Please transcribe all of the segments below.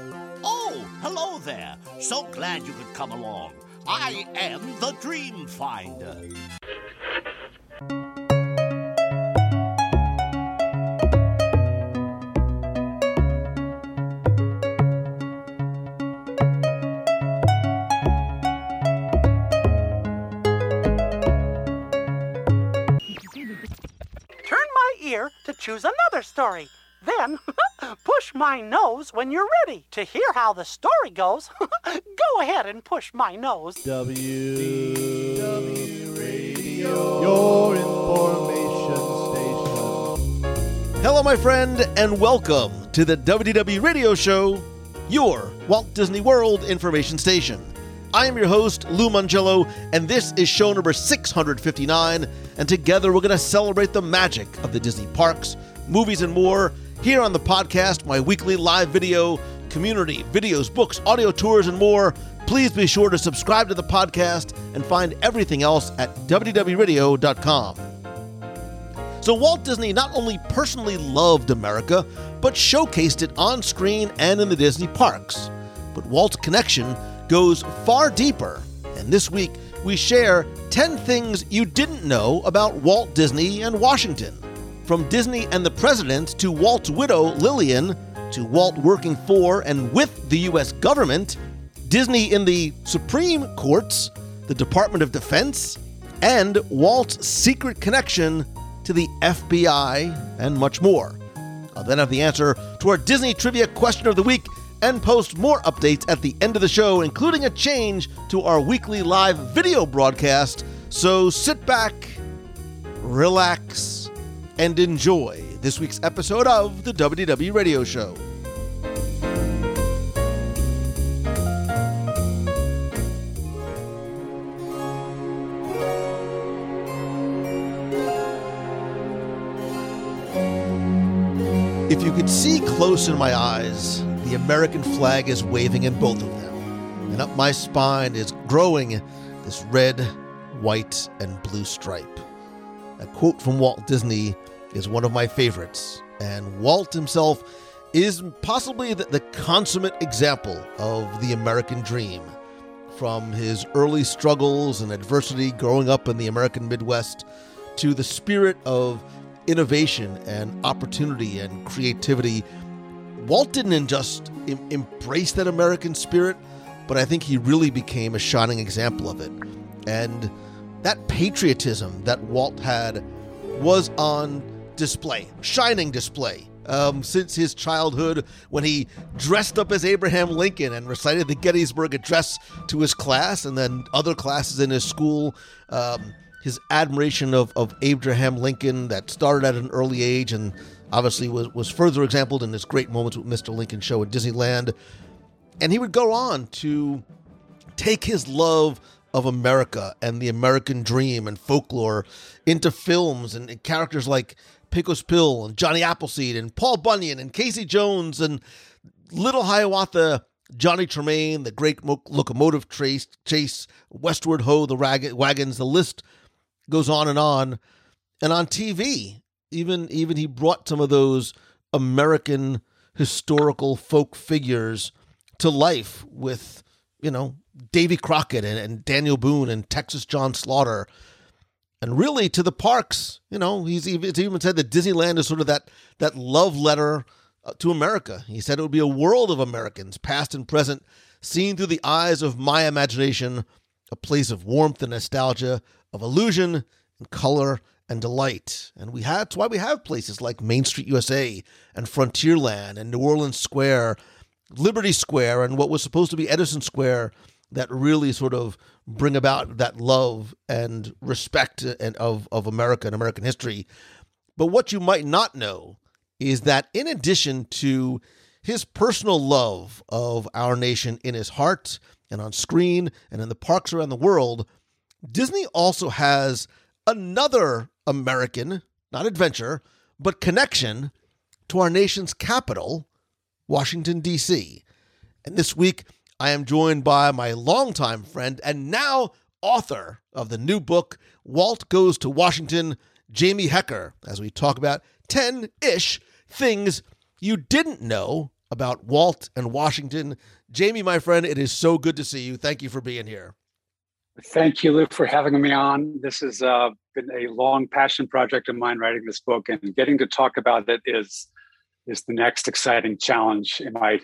Oh, hello there. So glad you could come along. I am the Dream Finder. Turn my ear to choose another story. Then hmm, push my nose when you're ready. To hear how the story goes, go ahead and push my nose. W W Radio, your information station. Hello, my friend, and welcome to the WDW Radio Show, your Walt Disney World information station. I am your host, Lou Mongello, and this is show number 659. And together we're going to celebrate the magic of the Disney parks, movies, and more here on the podcast, my weekly live video, community, videos, books, audio tours, and more. Please be sure to subscribe to the podcast and find everything else at WDWRadio.com. So Walt Disney not only personally loved America, but showcased it on screen and in the Disney parks. But Walt's connection goes far deeper, and this week we share 10 things you didn't know about Walt Disney and Washington. From Disney and the President to Walt's widow, Lillian, to Walt working for and with the U.S. government, Disney in the Supreme Courts, the Department of Defense, and Walt's secret connection to the FBI, and much more. I'll then have the answer to our Disney Trivia Question of the Week and post more updates at the end of the show, including a change to our weekly live video broadcast. So sit back, relax, and enjoy this week's episode of the WDW Radio Show. If you could see close in my eyes, the American flag is waving in both of them. And up my spine is growing this red, white, and blue stripe. A quote from Walt Disney is one of my favorites, and Walt himself is possibly the, the consummate example of the American dream. From his early struggles and adversity growing up in the American Midwest to the spirit of innovation and opportunity and creativity. Walt didn't just em- embrace that American spirit, but I think he really became a shining example of it. And that patriotism that Walt had was on display, shining display. Um, since his childhood, when he dressed up as Abraham Lincoln and recited the Gettysburg Address to his class and then other classes in his school, um, his admiration of, of Abraham Lincoln that started at an early age and obviously was, was further exampled in his great moments with Mr. Lincoln show at Disneyland. And he would go on to take his love of America and the American dream and folklore into films and characters like Pecos Bill and Johnny Appleseed and Paul Bunyan and Casey Jones and Little Hiawatha Johnny Tremain, the great mo- locomotive trace, chase, Westward Ho, the rag- wagons, the list goes on and on. And on TV, even even he brought some of those American historical folk figures to life with, you know, Davy Crockett and, and Daniel Boone and Texas John Slaughter. And really to the parks, you know, he's even, he's even said that Disneyland is sort of that that love letter uh, to America. He said it would be a world of Americans, past and present, seen through the eyes of my imagination, a place of warmth and nostalgia, of illusion and color and delight. And we had, that's why we have places like Main Street USA and Frontierland and New Orleans Square, Liberty Square, and what was supposed to be Edison Square that really sort of bring about that love and respect uh, and of, of America and American history. But what you might not know is that in addition to his personal love of our nation in his heart and on screen and in the parks around the world, Disney also has another American, not adventure, but connection to our nation's capital, Washington, D.C. And this week, I am joined by my longtime friend and now author of the new book, Walt Goes to Washington, Jamie Hecker, as we talk about 10 ish things you didn't know about Walt and Washington. Jamie, my friend, it is so good to see you. Thank you for being here. Thank you, Luke, for having me on. This has uh, been a long passion project of mine writing this book, and getting to talk about it is is the next exciting challenge in my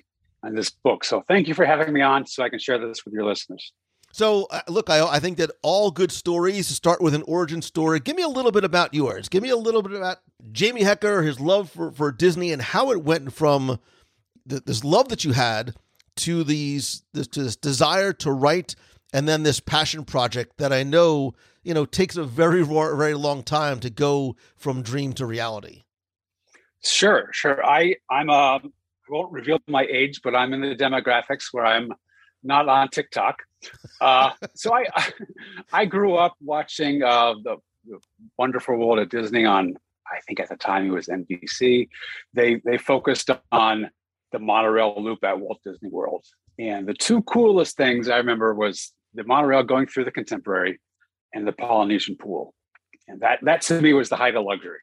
in this book. So, thank you for having me on, so I can share this with your listeners. So, uh, look, I, I think that all good stories start with an origin story. Give me a little bit about yours. Give me a little bit about Jamie Hecker, his love for, for Disney, and how it went from the, this love that you had to these this, to this desire to write and then this passion project that I know you know takes a very very long time to go from dream to reality. Sure, sure. I I'm I won't reveal my age, but I'm in the demographics where I'm not on TikTok. Uh, so I I grew up watching uh, the, the Wonderful World of Disney on I think at the time it was NBC. They they focused on the monorail loop at Walt Disney World. And the two coolest things I remember was the monorail going through the contemporary and the Polynesian pool. And that that to me was the height of luxury.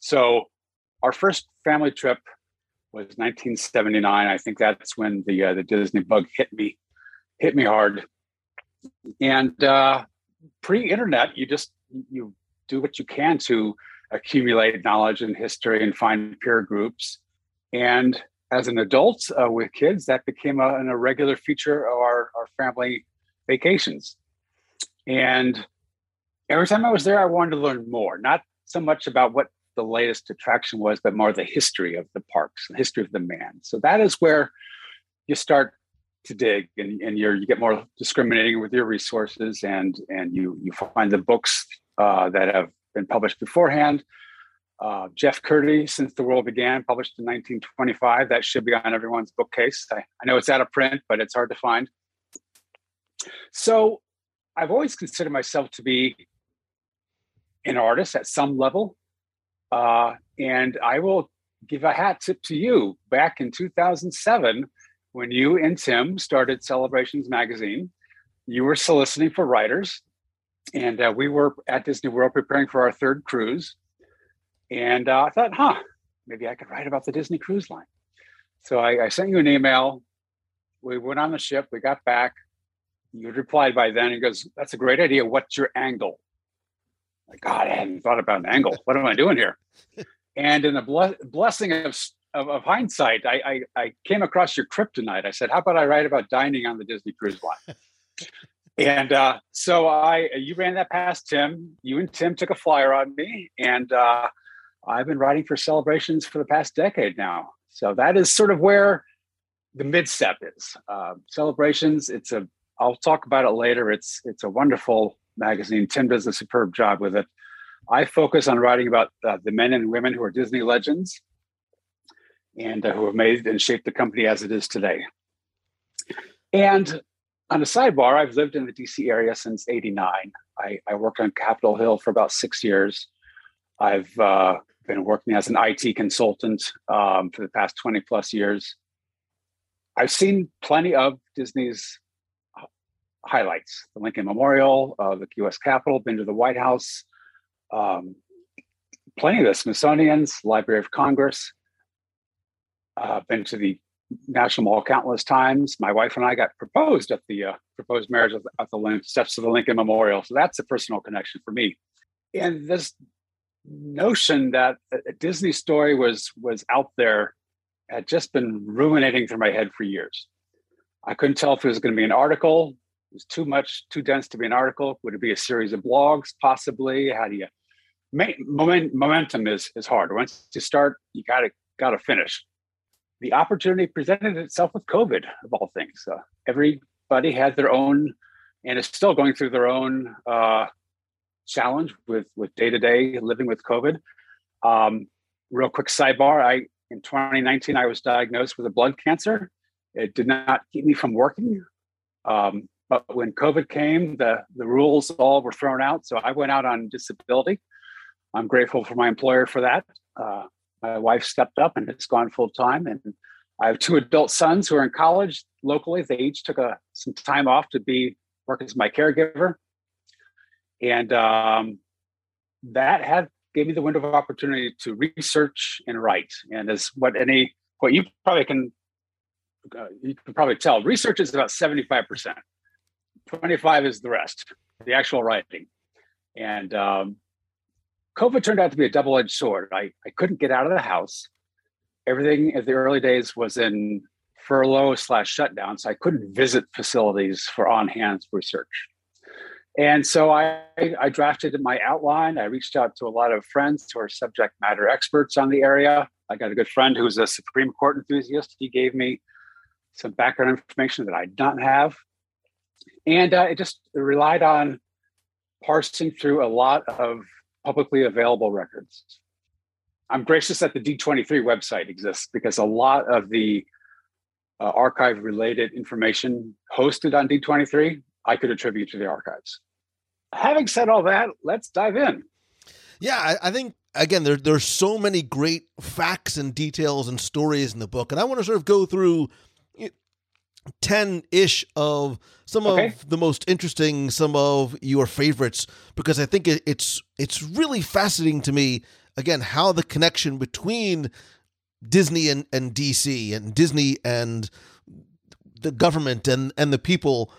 So our first family trip was 1979. I think that's when the uh, the Disney bug hit me hit me hard. And uh, pre-internet, you just you do what you can to accumulate knowledge and history and find peer groups. And as an adult uh, with kids, that became a, a regular feature of our, our family vacations. And every time I was there, I wanted to learn more, not so much about what the latest attraction was, but more the history of the parks, the history of the man. So that is where you start to dig and, and you you get more discriminating with your resources and and you you find the books uh, that have been published beforehand. Uh, Jeff Kurtti, Since the World Began, published in 1925. That should be on everyone's bookcase. I, I know it's out of print, but it's hard to find. So I've always considered myself to be an artist at some level. Uh, and I will give a hat tip to you. Back in 2007, when you and Tim started Celebrations Magazine, you were soliciting for writers. And uh, we were at Disney World preparing for our third cruise. And uh, I thought, huh, maybe I could write about the Disney Cruise Line. So I, I sent you an email. We went on the ship. We got back you replied by then. He goes, "That's a great idea. What's your angle?" Like, God, I hadn't thought about an angle. What am I doing here? and in the ble- blessing of, of, of hindsight, I, I, I came across your kryptonite. I said, "How about I write about dining on the Disney Cruise Line?" and uh, so I, you ran that past Tim. You and Tim took a flyer on me, and uh, I've been writing for Celebrations for the past decade now. So that is sort of where the mid step is. Uh, celebrations. It's a I'll talk about it later. It's it's a wonderful magazine. Tim does a superb job with it. I focus on writing about uh, the men and women who are Disney legends and uh, who have made and shaped the company as it is today. And on a sidebar, I've lived in the DC area since 89. I, I worked on Capitol Hill for about six years. I've uh, been working as an IT consultant um, for the past 20 plus years. I've seen plenty of Disney's highlights the Lincoln Memorial, uh, the US Capitol, been to the White House, um, plenty of the Smithsonian's, Library of Congress, uh, been to the National Mall countless times. My wife and I got proposed at the uh, proposed marriage at the, at the steps of the Lincoln Memorial. So that's a personal connection for me. And this notion that a Disney story was was out there had just been ruminating through my head for years. I couldn't tell if it was going to be an article, was too much, too dense to be an article? Would it be a series of blogs? Possibly. How do you? Moment, momentum is is hard. Once you start, you got to got to finish. The opportunity presented itself with COVID, of all things. Uh, everybody had their own, and is still going through their own uh, challenge with with day to day living with COVID. Um, real quick sidebar: I in 2019 I was diagnosed with a blood cancer. It did not keep me from working. Um, but when COVID came, the, the rules all were thrown out. So I went out on disability. I'm grateful for my employer for that. Uh, my wife stepped up and has gone full time. And I have two adult sons who are in college locally. They each took a, some time off to be work as my caregiver. And um, that had gave me the window of opportunity to research and write. And as what any what you probably can uh, you can probably tell research is about 75%. 25 is the rest, the actual writing. And um, COVID turned out to be a double edged sword. I, I couldn't get out of the house. Everything in the early days was in furlough slash shutdown, so I couldn't visit facilities for on hand research. And so I, I drafted my outline. I reached out to a lot of friends who are subject matter experts on the area. I got a good friend who's a Supreme Court enthusiast. He gave me some background information that I did not have. And uh, it just relied on parsing through a lot of publicly available records. I'm gracious that the D23 website exists because a lot of the uh, archive related information hosted on D23 I could attribute to the archives. Having said all that, let's dive in. Yeah, I, I think again there there's so many great facts and details and stories in the book, and I want to sort of go through 10 ish of some okay. of the most interesting, some of your favorites, because I think it's it's really fascinating to me, again, how the connection between Disney and, and DC and Disney and the government and, and the people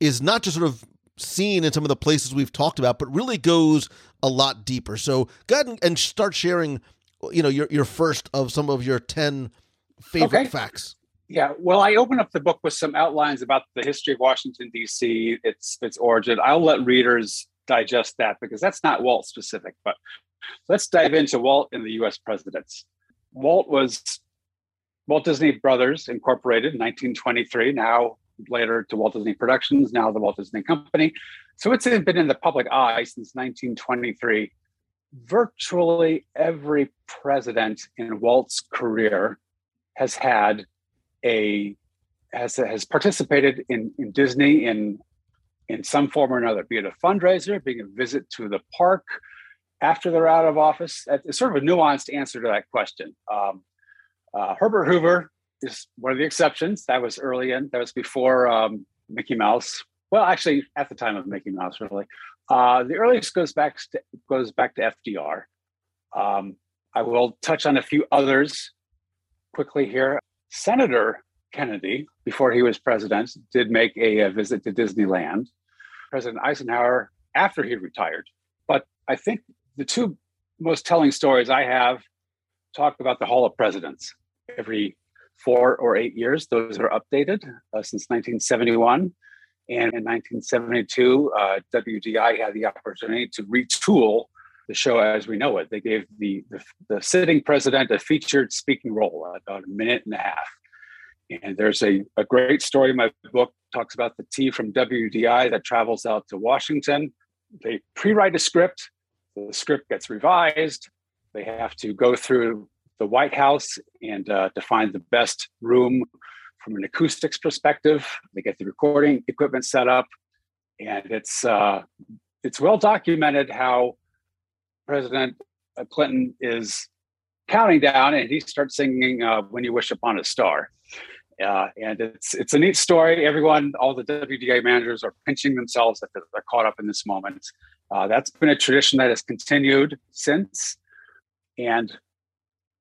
is not just sort of seen in some of the places we've talked about, but really goes a lot deeper. So go ahead and, and start sharing, you know, your, your first of some of your 10 favorite okay. facts. Yeah, well, I open up the book with some outlines about the history of Washington D.C., its its origin. I'll let readers digest that because that's not Walt specific. But let's dive into Walt and the U.S. presidents. Walt was Walt Disney Brothers Incorporated, 1923. Now later to Walt Disney Productions, now the Walt Disney Company. So it's been in the public eye since 1923. Virtually every president in Walt's career has had a has has participated in, in Disney in in some form or another, be it a fundraiser, being a visit to the park after they're out of office. It's sort of a nuanced answer to that question. Um, uh, Herbert Hoover is one of the exceptions. That was early in. That was before um, Mickey Mouse. Well, actually, at the time of Mickey Mouse, really. Uh, the earliest goes back to, goes back to FDR. Um, I will touch on a few others quickly here. Senator Kennedy, before he was president, did make a, a visit to Disneyland. President Eisenhower, after he retired. But I think the two most telling stories I have talk about the Hall of Presidents. Every four or eight years, those are updated uh, since 1971. And in 1972, uh, WDI had the opportunity to retool the show as we know it. They gave the, the, the sitting president a featured speaking role, about a minute and a half. And there's a, a great story in my book talks about the T from WDI that travels out to Washington. They pre-write a script. The script gets revised. They have to go through the White House and uh, to find the best room from an acoustics perspective. They get the recording equipment set up, and it's uh, it's well documented how President uh, Clinton is counting down, and he starts singing uh, "When You Wish Upon a Star." Uh, and it's it's a neat story. Everyone, all the WDA managers are pinching themselves that they're, caught up in this moment. Uh, that's been a tradition that has continued since, and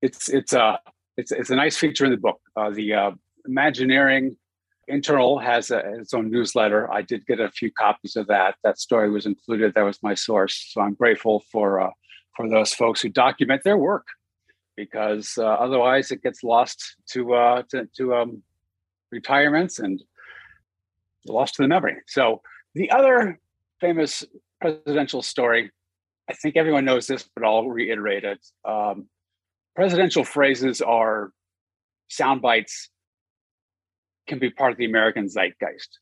it's it's a it's it's a nice feature in the book. Uh, the uh, Imagineering Internal has a, its own newsletter. I did get a few copies of that. That story was included. That was my source. So I'm grateful for uh, for those folks who document their work because uh, otherwise it gets lost to uh, to, to um, retirements and lost to the memory. So the other famous presidential story, I think everyone knows this, but I'll reiterate it. Um, presidential phrases are sound bites can be part of the American zeitgeist.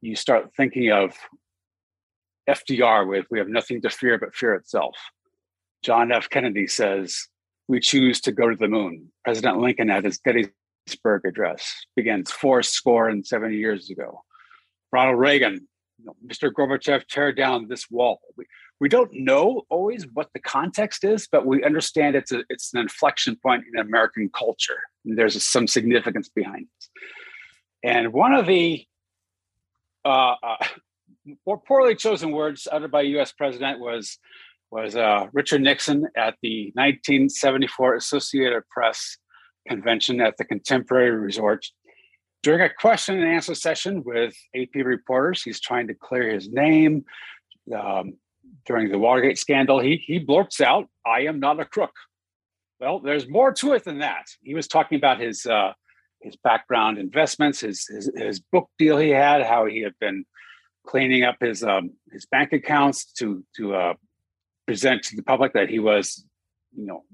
You start thinking of FDR with "We have nothing to fear but fear itself." John F. Kennedy says, "We choose to go to the moon." President Lincoln at his Gettysburg address begins four score and seventy years ago. Ronald Reagan, you know, Mr. Gorbachev, tear down this wall. We, we don't know always what the context is, but we understand it's a, it's an inflection point in American culture. There's some significance behind it. And one of the uh, uh, more poorly chosen words uttered by U.S. president was was uh, Richard Nixon at the 1974 Associated Press convention at the Contemporary Resort. during a question and answer session with AP reporters, he's trying to clear his name. Um, during the Watergate scandal, he he blurts out, "I am not a crook." Well, there's more to it than that. He was talking about his uh, his background investments, his, his, his book deal he had, how he had been cleaning up his um, his bank accounts to to uh, present to the public that he was, you know,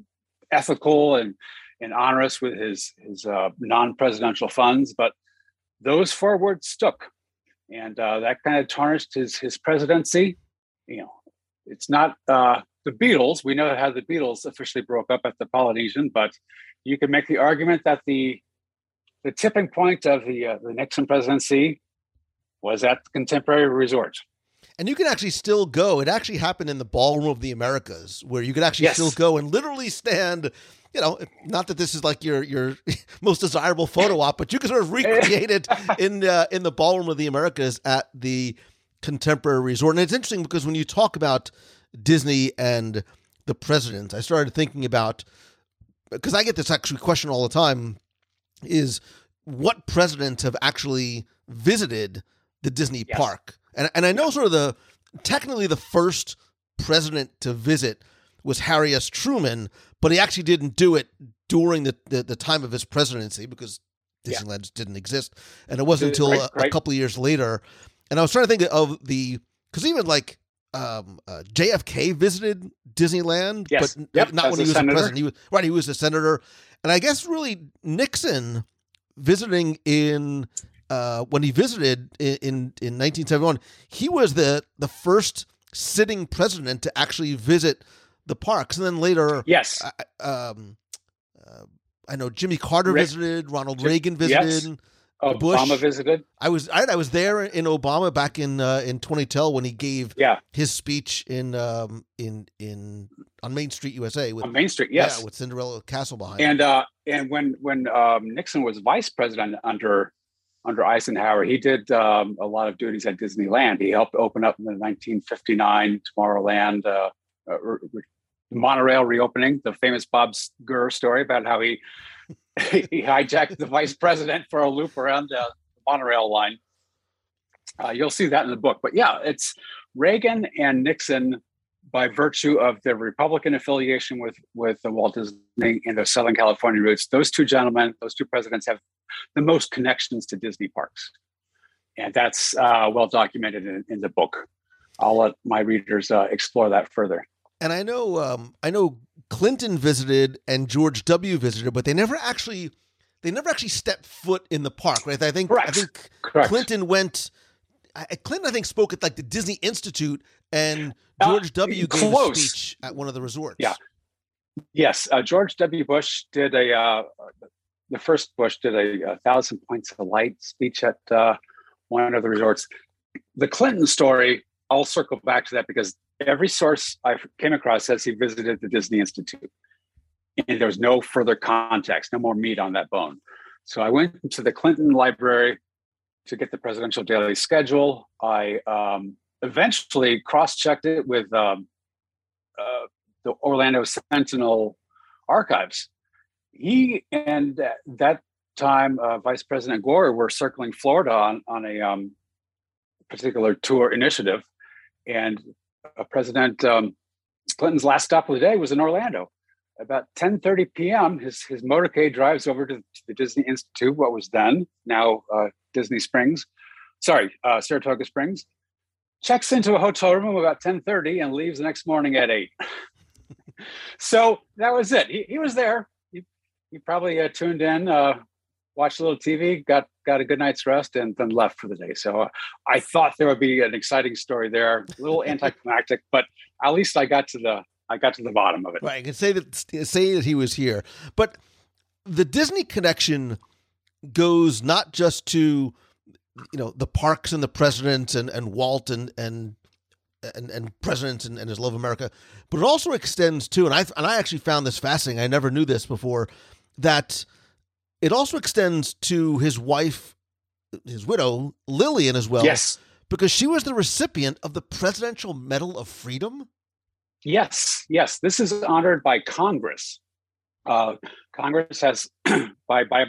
ethical and and onerous with his his uh, non-presidential funds. But those four words stuck, and uh, that kind of tarnished his his presidency. You know, it's not uh, the Beatles. We know how the Beatles officially broke up at the Polynesian, but you can make the argument that the the tipping point of the uh, the Nixon presidency was at the Contemporary Resort. And you can actually still go. It actually happened in the Ballroom of the Americas, where you could actually Yes. still go and literally stand. You know, not that this is like your your most desirable photo op, but you can sort of recreate it in uh, in the Ballroom of the Americas at the Contemporary Resort. And it's interesting because when you talk about Disney and the presidents, I started thinking about because I get this actually question all the time is what presidents have actually visited the Disney Yes. park? And and I know sort of the technically the first president to visit was Harry S. Truman, but he actually didn't do it during the, the, the time of his presidency because Disneyland just didn't exist. And it wasn't until Right, a, a couple of years later. And I was trying to think of the because even like um, uh, JFK visited Disneyland, Yes. but Yep, not as when he was senator. a president. He was right. He was a senator, and I guess really Nixon visiting in uh, when he visited in, in in 1971, he was the the first sitting president to actually visit the parks, and then later, Yes, I- um, uh, I know Jimmy Carter Re- visited, Ronald Jim- Reagan yes. Obama Bush. visited. I was I, I was there in Obama back in uh, in 2010 when he gave Yeah, his speech in um, in in on Main Street, USA, with on Main Street. Yes, yeah, with Cinderella Castle behind. and uh, and when when um, Nixon was vice president under under Eisenhower, he did um, a lot of duties at Disneyland. He helped open up in the 1959 Tomorrowland uh, uh, monorail reopening. The famous Bob Gurr story about how he he hijacked the vice president for a loop around uh, the monorail line. Uh, you'll see that in the book. But yeah, it's Reagan and Nixon by virtue of their Republican affiliation with with the Walt Disney and their Southern California roots, those two gentlemen, those two presidents have the most connections to Disney parks, and that's uh, well documented in, in the book. I'll let my readers uh, explore that further. And I know um, I know Clinton visited and George W. visited, but they never actually they never actually stepped foot in the park, right? I think I think Correct. Clinton went. I, Clinton, I think, spoke at like the Disney Institute, and Uh, George W. gave a speech at one of the resorts. Yeah. Yes, uh, George W. Bush did a uh, the first Bush did a, a thousand points of light speech at uh, one of the resorts. The Clinton story, I'll circle back to that because every source I came across says he visited the Disney Institute, and there was no further context, no more meat on that bone. So I went to the Clinton Library to get the presidential daily schedule. I um, eventually cross-checked it with um, uh, the Orlando Sentinel archives. He and at that time, uh, Vice President Gore were circling Florida on on a um, particular tour initiative, and President um, Clinton's last stop of the day was in Orlando. About 10:30 p.m., his his motorcade drives over to, to the Disney Institute, what was then now uh, Disney Springs, sorry, uh, Saratoga Springs. Checks into a hotel room about 10:30 and leaves the next morning at eight. so that was it. He, he was there. He, he probably uh, tuned in, uh, watched a little TV, got got a good night's rest, and then left for the day. So uh, I thought there would be an exciting story there, a little anticlimactic, but at least I got to the I got to the bottom of it. Right. I can say that say that he was here, but the Disney connection goes not just to you know the parks and the presidents and, and Walt and and and, and presidents and, and his love of America, but it also extends to and I and I actually found this fascinating. I never knew this before that it also extends to his wife, his widow Lillian as well, Yes, because she was the recipient of the Presidential Medal of Freedom. yes, yes. This is honored by Congress. Uh, Congress has by by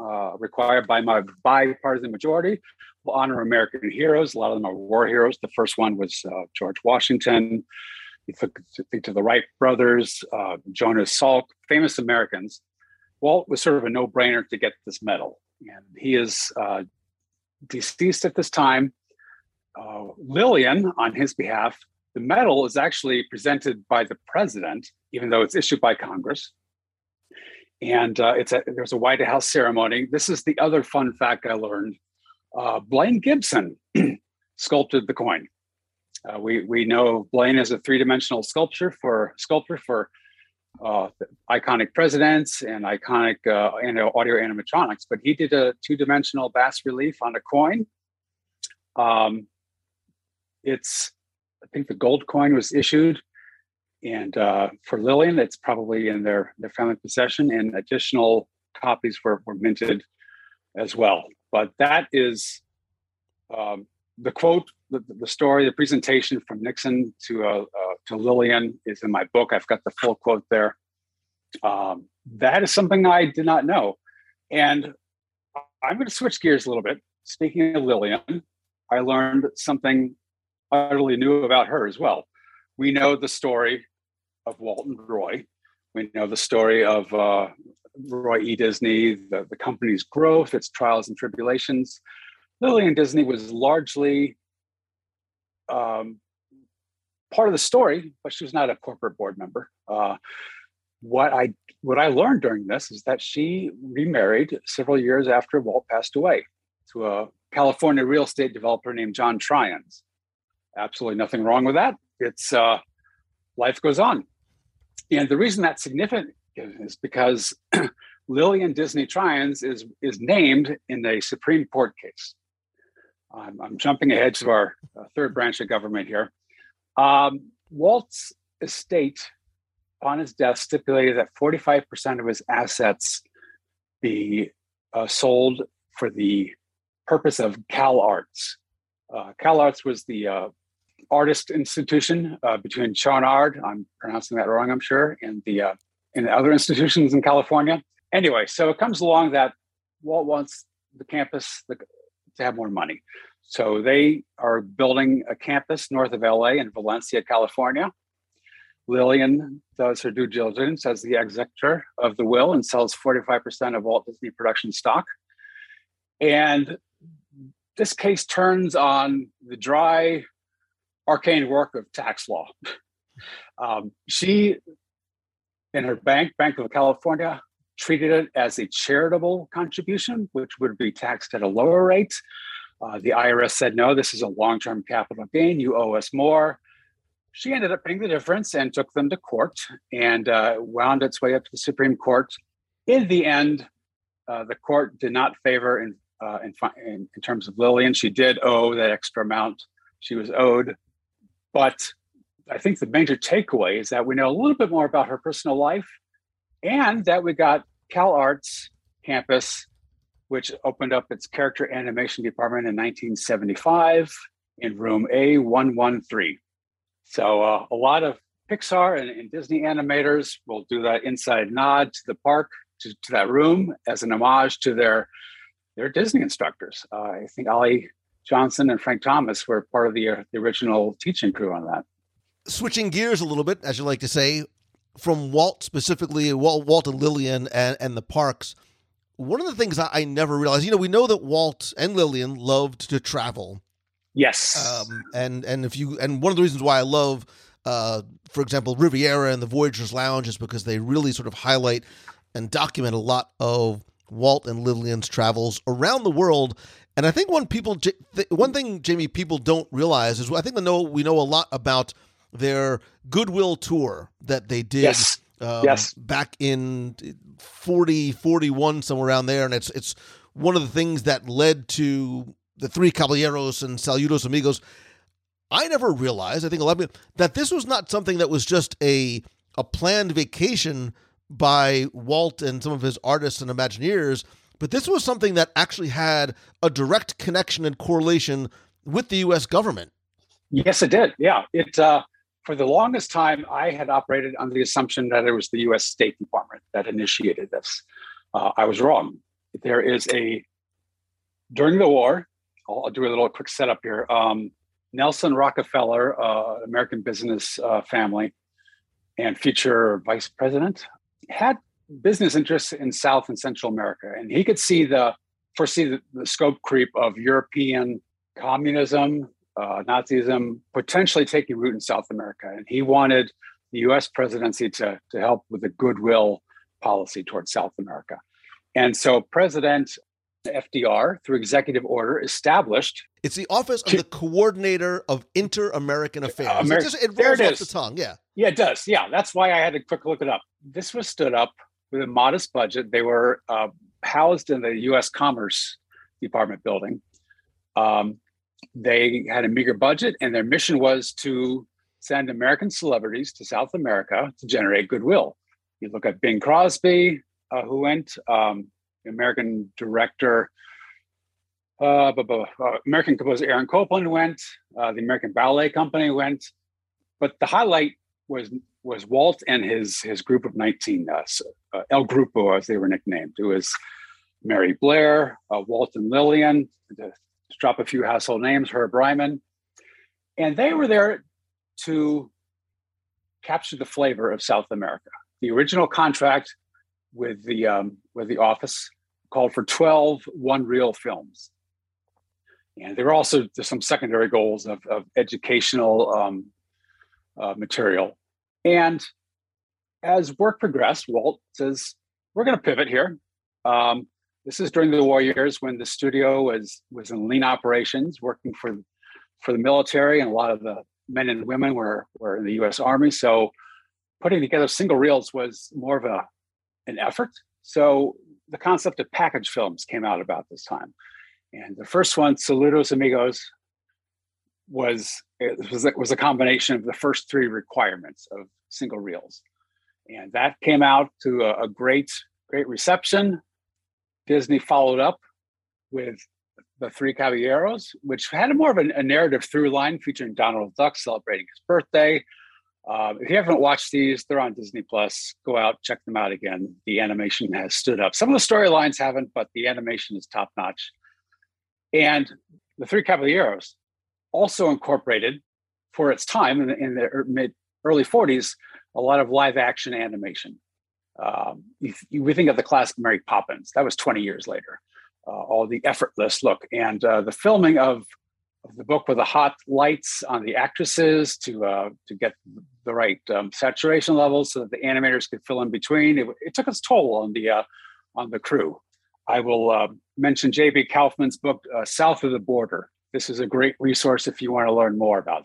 uh, required by my bipartisan majority. We'll honor American heroes. A lot of them are war heroes. The first one was uh, George Washington. You think to the Wright brothers, uh, Jonas Salk, famous Americans. Walt was sort of a no-brainer to get this medal, and he is uh, deceased at this time. Uh, Lillian, on his behalf, the medal is actually presented by the president, even though it's issued by Congress. And uh, it's a, there's a White House ceremony. This is the other fun fact I learned. Uh, Blaine Gibson sculpted the coin. Uh, we we know Blaine is a three dimensional sculpture for sculptor for uh, iconic presidents and iconic uh, audio animatronics, but he did a two dimensional bas relief on a coin. Um, it's I think the gold coin was issued, and uh, for Lillian, it's probably in their their family possession, and additional copies were, were minted as well. But that is um, the quote, the, the, story, the presentation from Nixon to uh, uh, to Lillian is in my book. I've got the full quote there. Um, that is something I did not know, and I'm going to switch gears a little bit. Speaking of Lillian, I learned something utterly new about her as well. We know the story of Walton Roy. We know the story of uh, Roy E. Disney, the, the company's growth, its trials and tribulations. Lillian Disney was largely um, part of the story, but she was not a corporate board member. Uh, what I what I learned during this is that she remarried several years after Walt passed away to a California real estate developer named John Truyens absolutely nothing wrong with that. It's uh, life goes on. And the reason that's significant is because Lillian Disney Truyens is is named in a Supreme Court case. I'm, I'm jumping ahead to our uh, third branch of government here. Um, Walt's estate, upon his death, stipulated that 45% of his assets be uh, sold for the purpose of Cal Arts. Uh, Cal Arts was the uh, artist institution uh, between Chouinard, I'm pronouncing that wrong, I'm sure, and the uh, and other institutions in California. Anyway, so it comes along that Walt wants the campus to have more money. So they are building a campus north of LA in Valencia, California. Lillian does her due diligence as the executor of the will and sells 45% of Walt Disney production stock. And this case turns on the dry arcane work of tax law. Um, she, in her bank, Bank of California, treated it as a charitable contribution, which would be taxed at a lower rate. Uh, the IRS said, no, this is a long term capital gain. You owe us more. She ended up paying the difference and took them to court and uh, wound its way up to the Supreme Court. In the end, uh, the court did not favor in, uh, in, in, in terms of Lillian. She did owe that extra amount she was owed but I think the major takeaway is that we know a little bit more about her personal life and that we got Cal Arts campus, which opened up its character animation department in 1975 in room A113. So uh, a lot of Pixar and, and, Disney animators will do that inside nod to the park, to, to that room as an homage to their their Disney instructors. Uh, I think Ollie Johnston and Frank Thomas were part of the, uh, the original teaching crew on that. Switching gears a little bit, as you like to say, from Walt specifically, Walt, Walt and Lillian and, and the parks. One of the things I, I never realized, you know, we know that Walt and Lillian loved to travel. Yes. Um, and and if you and one of the reasons why I love, uh, for example, Riviera and the Voyagers Lounge is because they really sort of highlight and document a lot of Walt and Lillian's travels around the world and I think one people, one thing, Jamie, people don't realize is I think we know we know a lot about their goodwill tour that they did. Yes. Um, yes. Back in 40, 41, somewhere around there, and it's it's one of the things that led to the three caballeros and saludos amigos. I never realized. I think a lot of people that this was not something that was just a a planned vacation by Walt and some of his artists and Imagineers but this was something that actually had a direct connection and correlation with the U.S. government. Yes, it did. Yeah, it. Uh, for the longest time, I had operated under the assumption that it was the U.S. State Department that initiated this. Uh, I was wrong. there is a during the war. I'll, I'll do a little quick setup here. Um, Nelson Rockefeller, uh, American business uh, family, and future vice president, had business interests in South and Central America, and he could see the foresee the, the scope creep of European communism, uh, Nazism potentially taking root in South America, and he wanted the U.S. presidency to to help with the goodwill policy towards South America, and so President FDR, through executive order, established. It's the office of the coordinator of inter-American affairs. Ameri- it, just, it there rolls off the tongue. Yeah. Yeah, it does. Yeah, that's why I had to quick look it up. This was stood up with a modest budget. They were uh, housed in the U.S. Commerce Department building. Um, they had a meager budget, and their mission was to send American celebrities to South America to generate goodwill. You look at Bing Crosby, uh, who went, um, American director, uh, bu- bu- uh, American composer Aaron Copland went, uh, the American Ballet Company went, but the highlight was was Walt and his his group of nineteen, uh, uh, El Grupo as they were nicknamed. It was Mary Blair, uh, Walt and Lillian, drop a few household names, Herb Ryman, and they were there to capture the flavor of South America. The original contract with the um, with the office called for 12 one reel films. And there were also there's some secondary goals of, of educational um, uh, material. And as work progressed, Walt says, we're going to pivot here. Um, this is during the war years when the studio was was in lean operations, working for for the military, and a lot of the men and women were were in the U.S. Army. So putting together single reels was more of a an effort. So the concept of package films came out about this time, and the first one, Saludos Amigos, was it was was a combination of the first three requirements of single reels, and that came out to a, a great great reception. Disney followed up with the Three Caballeros, which had a more of a, a narrative through line featuring Donald Duck celebrating his birthday. Uh, if you haven't watched these, they're on Disney Plus. Go out, check them out again. The animation has stood up. Some of the storylines haven't, but the animation is top notch. And the Three Caballeros also incorporated, for its time in the, in the er- mid early 40s, a lot of live action animation. Um, you, we think of the classic Mary Poppins. That was 20 years later. Uh, all the effortless look and uh, the filming of, of the book with the hot lights on the actresses to uh, to get the right um, saturation levels so that the animators could fill in between. It, it took its toll on the uh, on the crew. I will uh, mention J.B. Kaufman's book uh, South of the Border. This is a great resource if you want to learn more about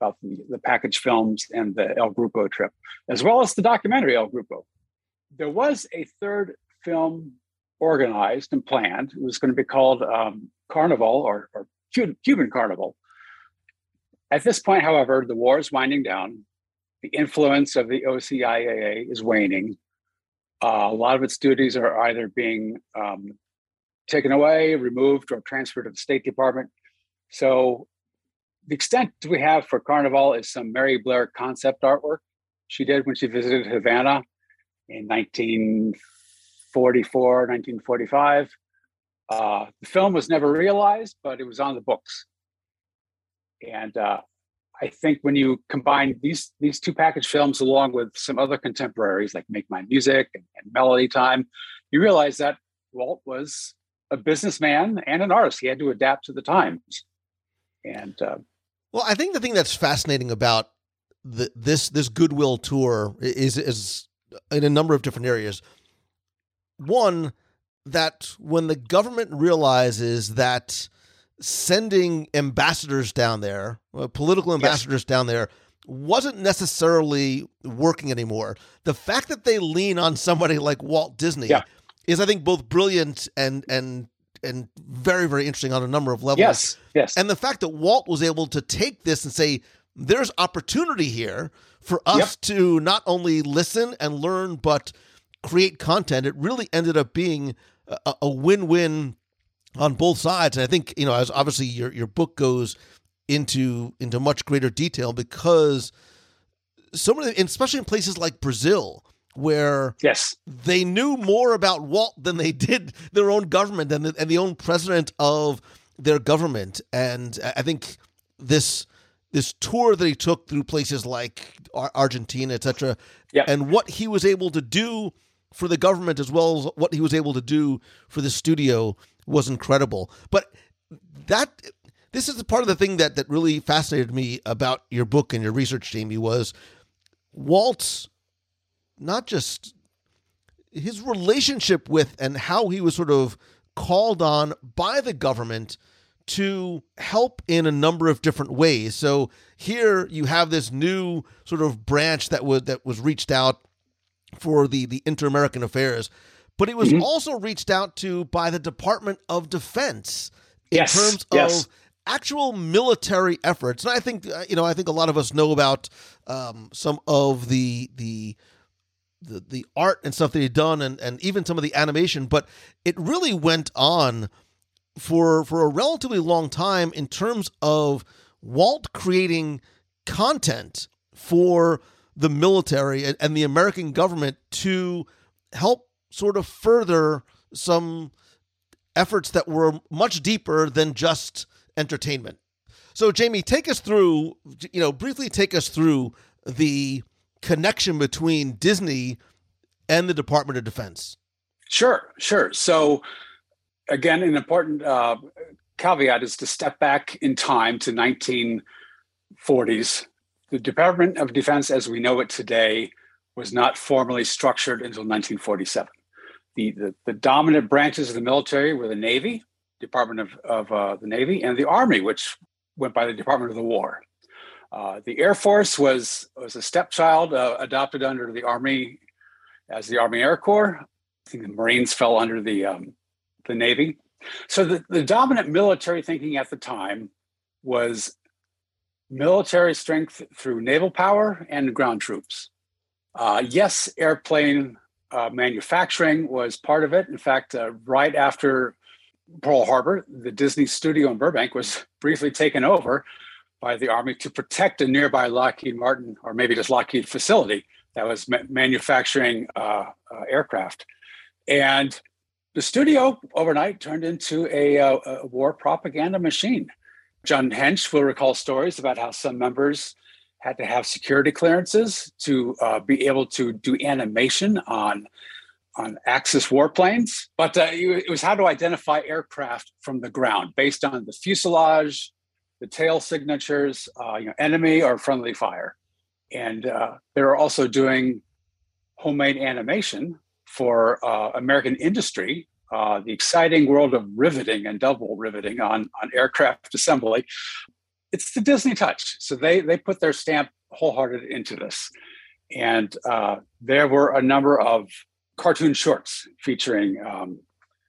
about the, the package films and the El Grupo trip, as well as the documentary El Grupo. There was a third film organized and planned. It was going to be called um, Carnival or, or Cuban Carnival. At this point, however, the war is winding down. The influence of the OCIAA is waning. Uh, a lot of its duties are either being um, taken away, removed, or transferred to the State Department. So, the extent we have for Carnival is some Mary Blair concept artwork she did when she visited Havana in 1944, 1945. Uh, the film was never realized, but it was on the books. And uh, I think when you combine these these two package films along with some other contemporaries like Make Mine Music and, and Melody Time, you realize that Walt was a businessman and an artist. He had to adapt to the times. And uh, well, I think the thing that's fascinating about the, this this goodwill tour is is in a number of different areas. One that when the government realizes that sending ambassadors down there, uh, political ambassadors yes. down there, wasn't necessarily working anymore. The fact that they lean on somebody like Walt Disney yeah. is, I think, both brilliant and and and very very interesting on a number of levels. Yes, yes. And the fact that Walt was able to take this and say, "There's opportunity here for us yep. to not only listen and learn, but create content." It really ended up being a, a win-win on both sides. And I think you know, as obviously your your book goes into into much greater detail because so many, especially in places like Brazil, where yes, they knew more about Walt than they did their own government and the, and the own president of their government. And I think this this tour that he took through places like Argentina, etc., yep. and what he was able to do for the government as well as what he was able to do for the studio was incredible. But that this is the part of the thing that that really fascinated me about your book and your research, Jamie, was Walt's not just his relationship with and how he was sort of called on by the government to help in a number of different ways. So here you have this new sort of branch that was that was reached out for the the inter-American affairs, but it was mm-hmm. also reached out to by the Department of Defense in yes. terms yes. of actual military efforts. And I think uh, you know I think a lot of us know about um, some of the the the, the art and stuff that he'd done and, and even some of the animation, but it really went on for for a relatively long time in terms of Walt creating content for the military and, and the American government to help sort of further some efforts that were much deeper than just entertainment. So Jamie, take us through, you know, briefly take us through the connection between Disney and the Department of Defense? Sure, sure. So, again, an important uh, caveat is to step back in time to 1940s. The Department of Defense, as we know it today, was not formally structured until 1947. The, the, the dominant branches of the military were the Navy, Department of, of uh, the Navy, and the Army, which went by the Department of the War. Uh, the Air Force was was a stepchild uh, adopted under the Army as the Army Air Corps. I think the Marines fell under the um, the Navy. So the, the dominant military thinking at the time was military strength through naval power and ground troops. Uh, yes, airplane uh, manufacturing was part of it. In fact, uh, right after Pearl Harbor, the Disney studio in Burbank was briefly taken over by the Army to protect a nearby Lockheed Martin or maybe just Lockheed facility that was ma- manufacturing uh, uh, aircraft. And the studio overnight turned into a, uh, a, war propaganda machine. John Hench will recall stories about how some members had to have security clearances to uh, be able to do animation on on Axis warplanes. But uh, it was how to identify aircraft from the ground based on the fuselage, the tail signatures, uh, you know, enemy or friendly fire. And uh, they were also doing homemade animation for uh, American industry, uh, the exciting world of riveting and double riveting on, on aircraft assembly. It's the Disney touch. So they, they put their stamp wholehearted into this. And uh, there were a number of cartoon shorts featuring, um,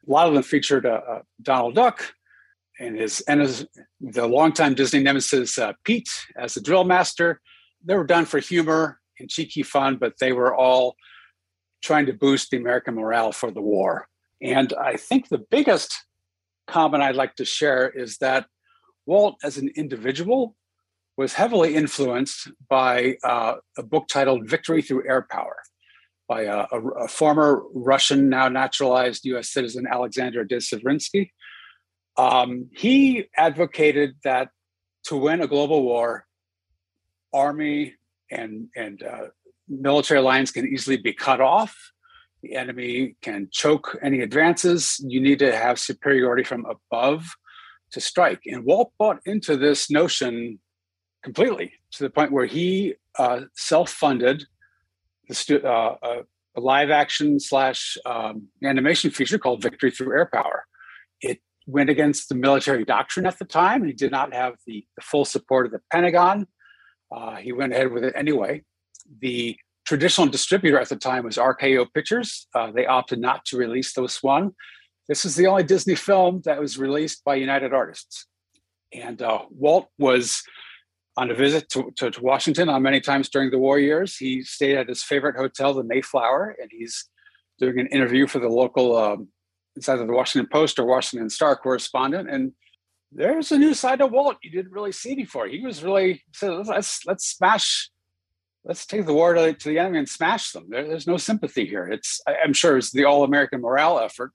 a lot of them featured uh, Donald Duck, and his and his the longtime Disney nemesis uh, Pete as the drill master. They were done for humor and cheeky fun, but they were all trying to boost the American morale for the war. And I think the biggest comment I'd like to share is that Walt, as an individual, was heavily influenced by uh, a book titled Victory Through Air Power by a, a, a former Russian, now naturalized US citizen, Alexander de Seversky. Um, he advocated that to win a global war, army and and uh, military lines can easily be cut off. The enemy can choke any advances. You need to have superiority from above to strike. And Walt bought into this notion completely to the point where he uh, self-funded the stu- uh, uh a live action slash um, animation feature called Victory Through Air Power. It went against the military doctrine at the time. He did not have the, the full support of the Pentagon. Uh, he went ahead with it anyway. The traditional distributor at the time was RKO Pictures. Uh, they opted not to release this one. This is the only Disney film that was released by United Artists. And uh, Walt was on a visit to, to, to, Washington on many times during the war years. He stayed at his favorite hotel, the Mayflower, and he's doing an interview for the local um, it's either the Washington Post or Washington Star correspondent, and there's a new side of Walt you didn't really see before. He was really said, let's let's smash let's take the war to, to the enemy and smash them. There, there's no sympathy here. It's I'm sure it's the all American morale effort,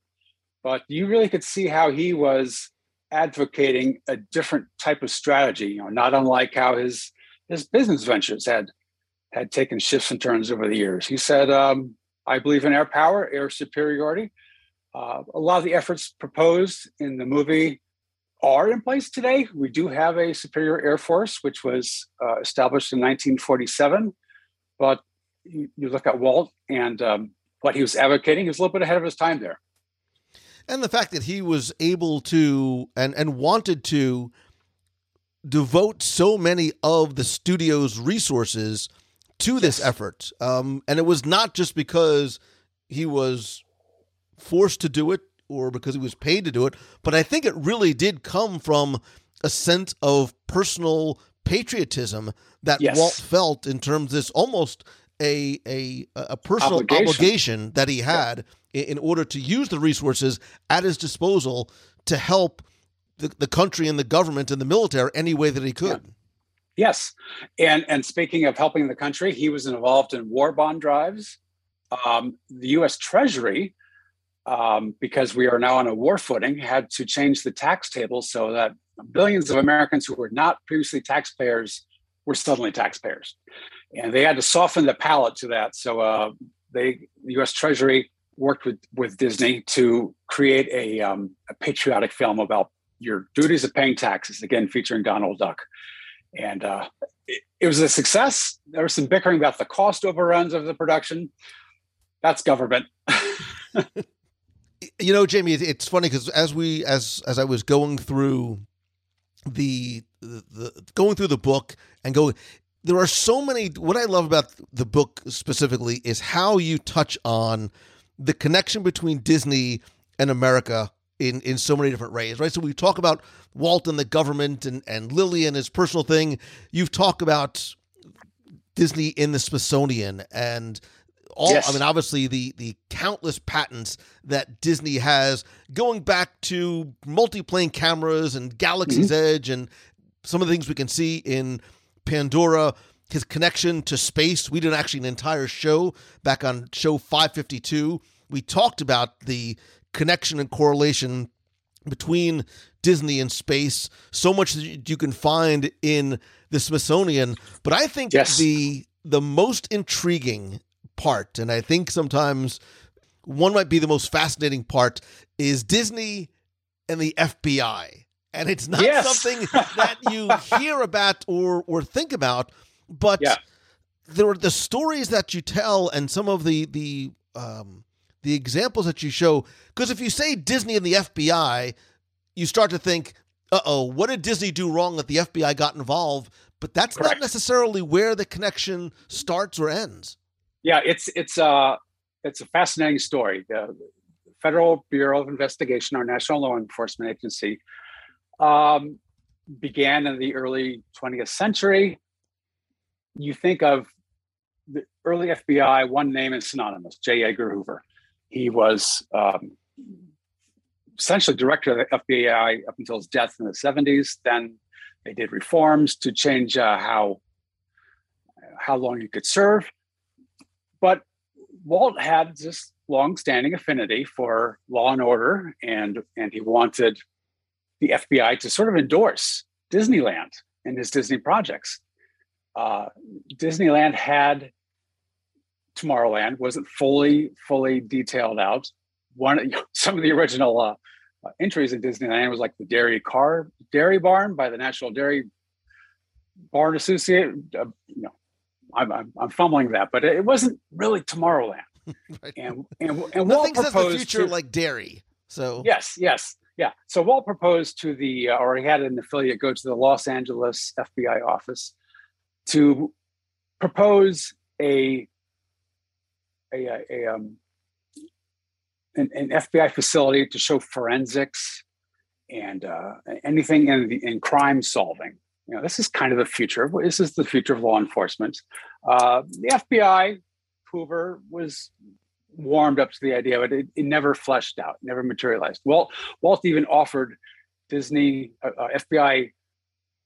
but you really could see how he was advocating a different type of strategy. You know, not unlike how his his business ventures had had taken shifts and turns over the years. He said, um, "I believe in air power, air superiority." Uh, a lot of the efforts proposed in the movie are in place today. We do have a superior air force, which was uh, established in 1947. But you, you look at Walt and um, what he was advocating, he was a little bit ahead of his time there. And the fact that he was able to and, and wanted to devote so many of the studio's resources to this yes. effort. Um, and it was not just because he was forced to do it or because he was paid to do it, but I think it really did come from a sense of personal patriotism that yes. Walt felt in terms of this almost a a a personal obligation, obligation that he had yeah. in order to use the resources at his disposal to help the, the country and the government and the military any way that he could. Yeah. Yes, and and speaking of helping the country, he was involved in war bond drives. Um, the U.S. Treasury um, because we are now on a war footing, had to change the tax table so that billions of Americans who were not previously taxpayers were suddenly taxpayers, and they had to soften the palate to that. So uh, they, the U.S. Treasury, worked with with Disney to create a, um, a patriotic film about your duties of paying taxes. Again, featuring Donald Duck, and uh, it, it was a success. There was some bickering about the cost overruns of the production. That's government. you know, Jamie, it's funny because as we as as I was going through the, the, the going through the book and going there are so many what i love about the book specifically is how you touch on the connection between disney and america in in so many different ways right? So we talk about walt and the government and and lily and his personal thing. You've talked about disney in the smithsonian and all yes. I mean obviously the the countless patents that Disney has going back to multiplane cameras and Galaxy's mm-hmm. Edge and some of the things we can see in Pandora his connection to space we did actually an entire show back on show 552 we talked about the connection and correlation between Disney and space so much that you can find in the Smithsonian but I think yes. the the most intriguing part, and I think sometimes one might be the most fascinating part, is Disney and the FBI. And it's not yes. something that you hear about or or think about, but yeah. there are the stories that you tell and some of the the um, the examples that you show. Because if you say Disney and the FBI, you start to think, "Uh oh, what did Disney do wrong that the FBI got involved?" But that's Correct. not necessarily where the connection starts or ends yeah, it's it's a uh, it's a fascinating story. The Federal Bureau of Investigation, our national law enforcement agency, um, began in the early 20th century. You think of the early FBI, one name is synonymous: J. Edgar Hoover. He was um, essentially director of the FBI up until his death in the 70s. Then they did reforms to change uh, how how long you could serve. But Walt had this long-standing affinity for law and order, and and he wanted the FBI to sort of endorse Disneyland and his Disney projects. Uh, Disneyland had Tomorrowland wasn't fully fully detailed out. One some of the original uh, entries in Disneyland was like the dairy car dairy barn by the National Dairy Barn Associate. Uh, you know, I'm, I'm, I'm fumbling that, but it wasn't really Tomorrowland. right. And and and Walt proposed the future to, like dairy. So yes, yes, yeah. So Walt proposed to the, uh, or he had an affiliate go to the Los Angeles FBI office to propose a a, a, a um, an, an, FBI facility to show forensics and uh, anything in the, in crime solving you know, this is kind of the future. This is the future of law enforcement. Uh, the FBI, Hoover was warmed up to the idea, but it, it never fleshed out, never materialized. Walt, Walt even offered Disney, uh, uh, FBI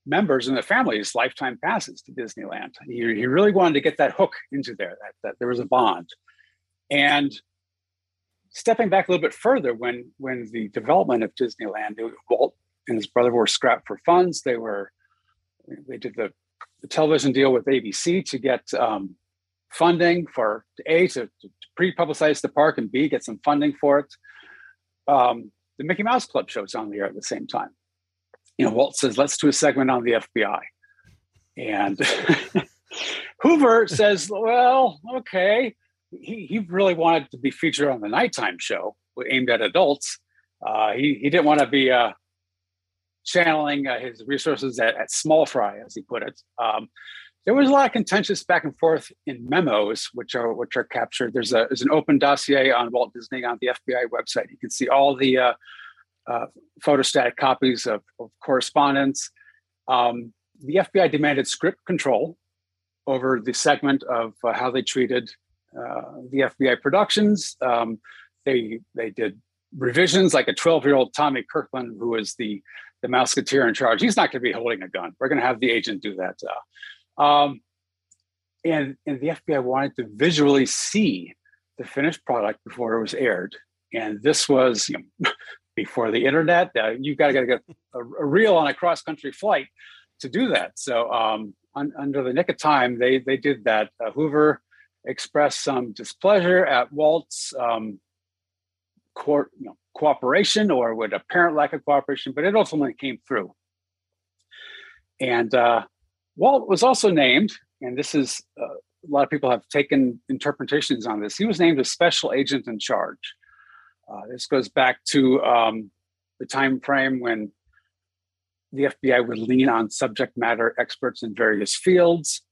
members and their families lifetime passes to Disneyland. He, he really wanted to get that hook into there, that, that there was a bond. And stepping back a little bit further, when when the development of Disneyland, Walt and his brother were scrapped for funds. They were they did the, the television deal with ABC to get um, funding for a to, to pre-publicize the park and b get some funding for it. Um, the Mickey Mouse Club shows on the air at the same time. You know, Walt says, "Let's do a segment on the FBI," and Hoover says, "Well, okay." He, he really wanted to be featured on the nighttime show aimed at adults. Uh, he, he didn't want to be uh, channeling uh, his resources at, at, small fry, as he put it. Um, there was a lot of contentious back and forth in memos, which are which are captured. There's a there's an open dossier on Walt Disney on the FBI website. You can see all the uh, uh, photostatic copies of, of correspondence. Um, the FBI demanded script control over the segment of uh, how they treated uh, the FBI productions. Um, they they did revisions like a 12 year old Tommy Kirkland, who was the the musketeer in charge. He's not going to be holding a gun. We're going to have the agent do that. Uh, um, and, and the FBI wanted to visually see the finished product before it was aired. And this was you know, before the internet. Uh, you've got to get a, a, reel on a cross country flight to do that. So um, un, under the nick of time, they they did that. Uh, Hoover expressed some displeasure at Walt's um, court, you know, cooperation or with apparent lack of cooperation, but it ultimately came through. And uh, Walt was also named, and this is uh, a lot of people have taken interpretations on this. He was named a special agent in charge. Uh, this goes back to um, the time frame when the FBI would lean on subject matter experts in various fields.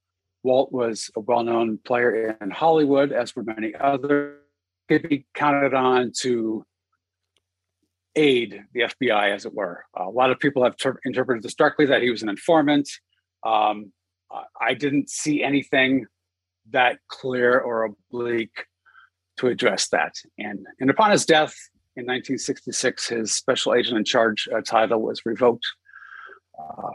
Walt was a well-known player in Hollywood, as were many others. Could be counted on to aid the FBI, as it were. Uh, a lot of people have ter- interpreted this directly that he was an informant. Um, I didn't see anything that clear or oblique to address that. And, and upon his death in 1966, his special agent in charge uh, title was revoked. Uh,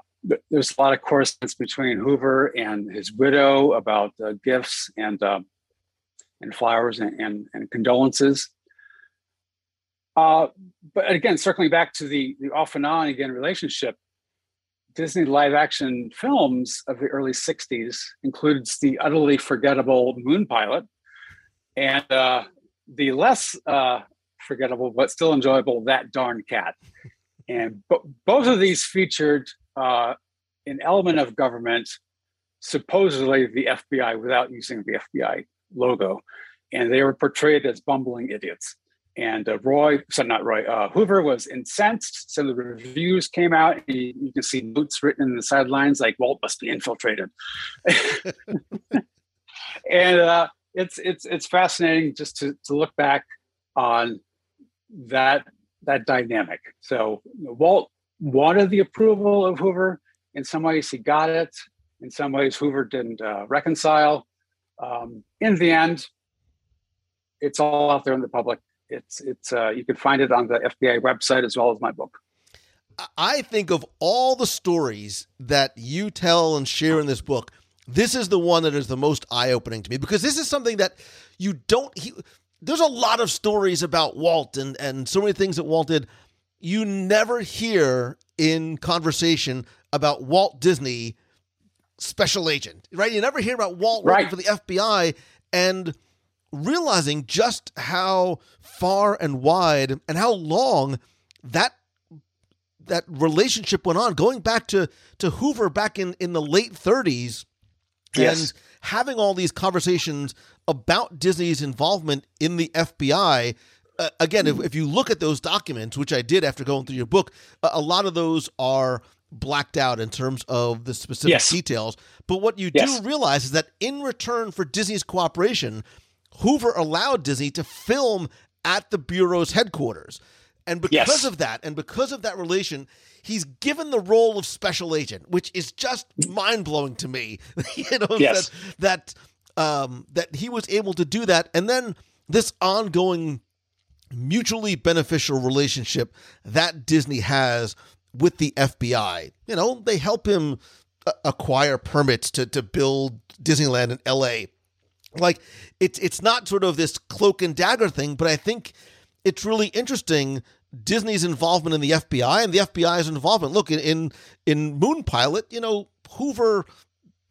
there's a lot of correspondence between Hoover and his widow about uh, gifts and uh, and flowers and, and, and condolences. Uh, but again, circling back to the, the off and on again relationship, Disney live action films of the early 60s includes the utterly forgettable Moon Pilot and uh, the less uh, forgettable but still enjoyable That Darn Cat. And bo- both of these featured uh, an element of government, supposedly the FBI, without using the FBI logo. And they were portrayed as bumbling idiots. And uh, Roy, so not Roy, uh, Hoover was incensed. So the reviews came out. You, you can see notes written in the sidelines like Walt must be infiltrated. and uh, it's it's it's fascinating just to, to look back on that that dynamic. So Walt wanted the approval of Hoover. In some ways, he got it. In some ways, Hoover didn't uh, reconcile. Um, in the end, it's all out there in the public it's it's uh, you can find it on the FBI website as well as my book. I think of all the stories that you tell and share in this book, this is the one that is the most eye opening to me because this is something that you don't. He, there's a lot of stories about Walt and and so many things that Walt did. You never hear in conversation about Walt Disney special agent, right? You never hear about Walt working for the FBI and realizing just how far and wide and how long that that relationship went on going back to to Hoover back in in the late 30s yes. and having all these conversations about Disney's involvement in the FBI uh, again if, if you look at those documents which I did after going through your book a, a lot of those are blacked out in terms of the specific yes. details but what you yes. do realize is that in return for Disney's cooperation Hoover allowed Disney to film at the Bureau's headquarters. And because yes. of that, and because of that relation, he's given the role of special agent, which is just mind blowing to me. you know, yes. that that, um, that he was able to do that, and then this ongoing mutually beneficial relationship that Disney has with the FBI. You know, they help him a- acquire permits to to build Disneyland in LA. Like it's it's not sort of this cloak and dagger thing, but I think it's really interesting Disney's involvement in the FBI and the FBI's involvement. Look, in in, in Moon Pilot, you know, Hoover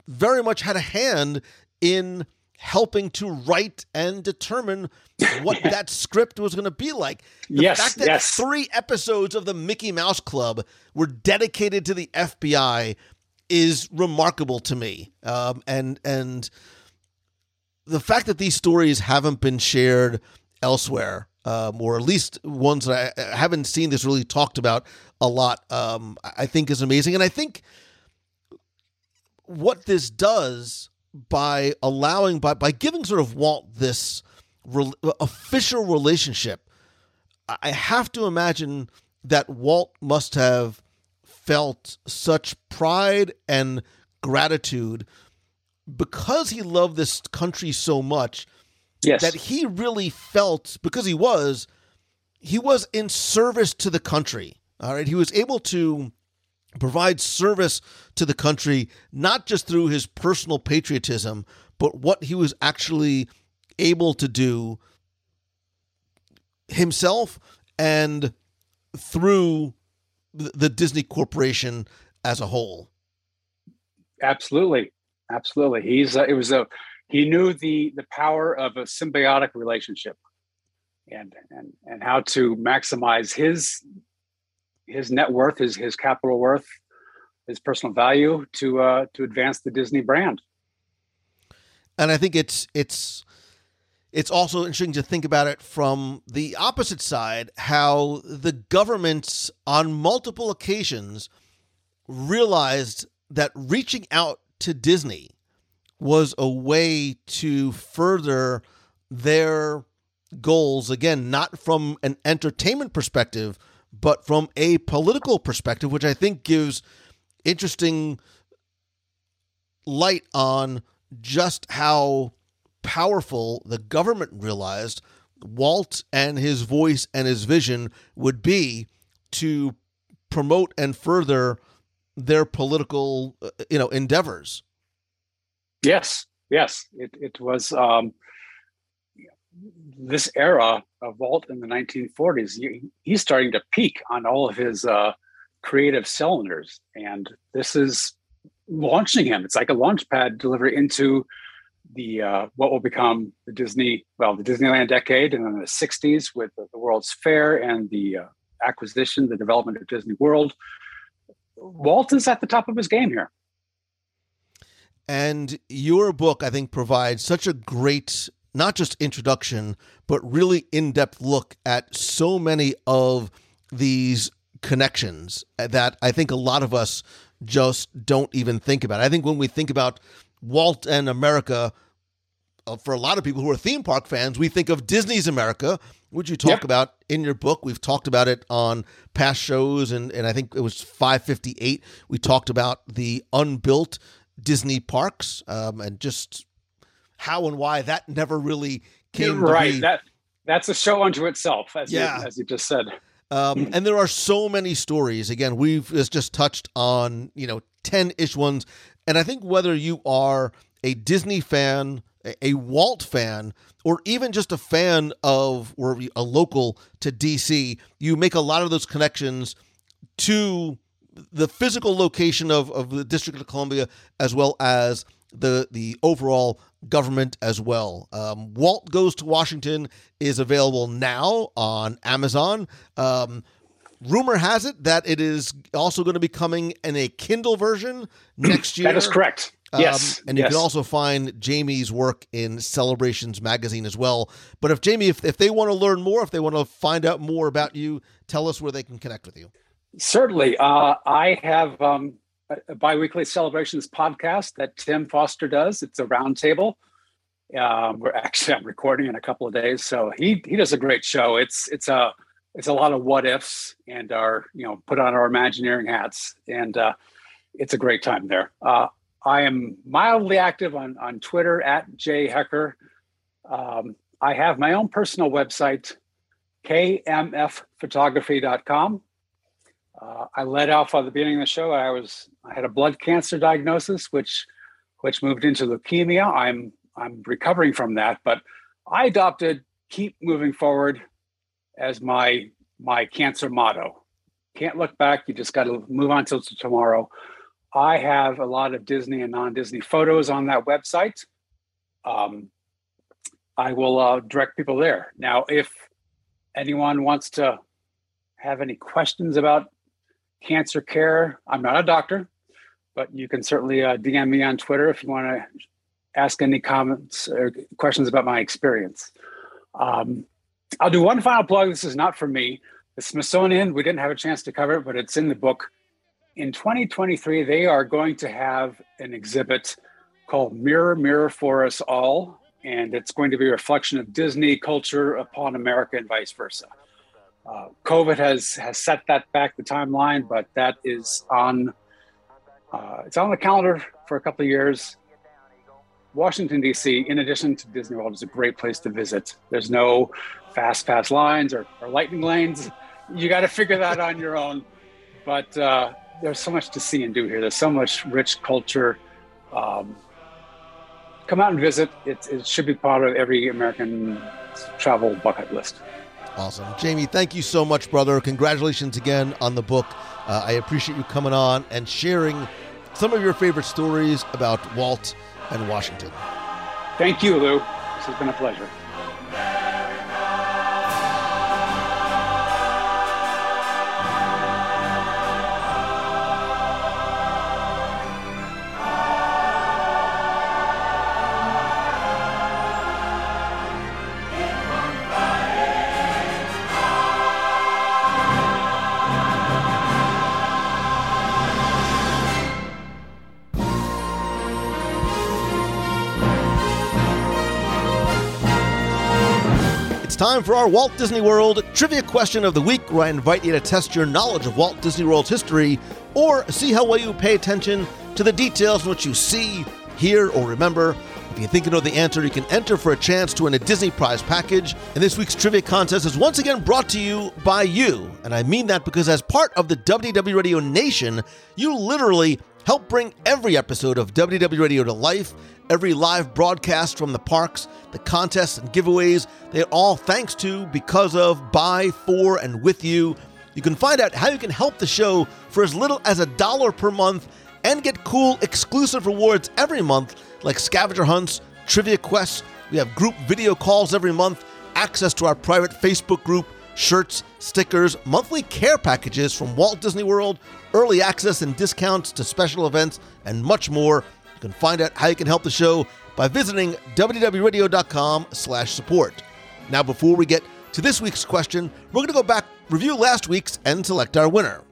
very much had a hand in helping to write and determine what that script was going to be like. The Yes, fact that yes. three episodes of the Mickey Mouse Club were dedicated to the FBI is remarkable to me. Um, and and the fact that these stories haven't been shared elsewhere, um, or at least ones that I I haven't seen this really talked about a lot, um, I I think is amazing. And I think what this does by allowing by by giving sort of Walt this rel official relationship, I I have to imagine that Walt must have felt such pride and gratitude because he loved this country so much Yes. that he really felt because he was he was in service to the country all right he was able to provide service to the country not just through his personal patriotism but what he was actually able to do himself and through the the Disney Corporation as a whole Absolutely, absolutely. He's uh, it was a he knew the the power of a symbiotic relationship, and and and how to maximize his his net worth, his his capital worth, his personal value to uh, to advance the Disney brand. and I think it's it's it's also interesting to think about it from the opposite side how the governments on multiple occasions realized that reaching out to Disney was a way to further their goals again not from an entertainment perspective but from a political perspective which I think gives interesting light on just how powerful the government realized Walt and his voice and his vision would be to promote and further their political uh, you know endeavors. Yes, yes, it it was um, this era of Walt in the 1940s. he- He's starting to peak on all of his uh, creative cylinders, and this is launching him. It's like a launch pad delivery into the uh, what will become the Disney, well, the Disneyland decade, and then the 60s with the, the World's Fair and the uh, acquisition, the development of Disney World. Walt is at the top of his game here. And your book, I think, provides such a great, not just introduction, but really in depth look at so many of these connections that I think a lot of us just don't even think about. I think when we think about Walt and America, uh, for a lot of people who are theme park fans, we think of Disney's America, which you talk Yeah. about in your book. We've talked about it on past shows, and, and I think it was 558. We talked about the unbuilt Disney parks um, and just how and why that never really came to right. That that's a show unto itself, as Yeah. you, as you just said. Um, and there are so many stories. Again, we've just touched on, you know, 10 ish ones. And I think whether you are a Disney fan, a- a Walt fan, or even just a fan of or a local to DC, you make a lot of those connections to the physical location of, of the District of Columbia as well as the the overall government as well. Um, Walt Goes to Washington is available now on Amazon. Um, rumor has it that it is also going to be coming in a Kindle version next year. That is correct. Um, yes. and you yes. can also find Jamie's work in Celebrations magazine as well. But if Jamie, if, if they want to learn more, if they want to find out more about you, tell us where they can connect with you. Certainly. Uh, I have um, biweekly celebrations podcast that Tim Foster does. It's a roundtable. Um, we're actually I'm recording in a couple of days, so he he does a great show. It's it's a it's a lot of what ifs and our you know put on our Imagineering hats, and uh, it's a great time there. Uh, I am mildly active on on Twitter at jhecker. Um, I have my own personal website, kmfphotography.com. Uh, I led off at the beginning of the show. I was I had a blood cancer diagnosis, which which moved into leukemia. I'm I'm recovering from that, but I adopted keep moving forward as my my cancer motto. Can't look back. You just got to move on till tomorrow. I have a lot of Disney and non-Disney photos on that website. Um, I will uh, direct people there. Now, if anyone wants to have any questions about cancer care, I'm not a doctor, but you can certainly uh, DM me on Twitter if you want to ask any comments or questions about my experience. Um, I'll do one final plug. This is not for me. The Smithsonian, we didn't have a chance to cover it, but it's in the book. In 2023, they are going to have an exhibit called Mirror, Mirror for Us All. And it's going to be a reflection of Disney culture upon America and vice versa. Uh, COVID has has set that back the timeline, but that is on uh, it's on the calendar for a couple of years. Washington D.C., in addition to Disney World, is a great place to visit. There's no fast pass lines or, or lightning lanes. You got to figure that on your own. But uh, there's so much to see and do here. There's so much rich culture. Um, come out and visit. It, it should be part of every American travel bucket list. Awesome. Jamie, thank you so much, brother. Congratulations again on the book. Uh, I appreciate you coming on and sharing some of your favorite stories about Walt and Washington. Thank you, Lou. This has been a pleasure. For our Walt Disney World trivia question of the week, where I invite you to test your knowledge of Walt Disney World's history or see how well you pay attention to the details in which you see, hear, or remember. If you think you know the answer, you can enter for a chance to win a Disney prize package. And this week's trivia contest is once again brought to you by you. And I mean that because as part of the WDW Radio Nation, you literally help bring every episode of WDW Radio to life every live broadcast from the parks, the contests and giveaways, they're all thanks to, because of, by, for, and with you. You can find out how you can help the show for as little as a dollar per month and get cool exclusive rewards every month like scavenger hunts, trivia quests. We have group video calls every month, access to our private Facebook group, shirts, stickers, monthly care packages from Walt Disney World, early access and discounts to special events, and much more. You can find out how you can help the show by visiting WDWRadio.com slash support. Now, before we get to this week's question, we're going to go back, review last week's, and select our winner.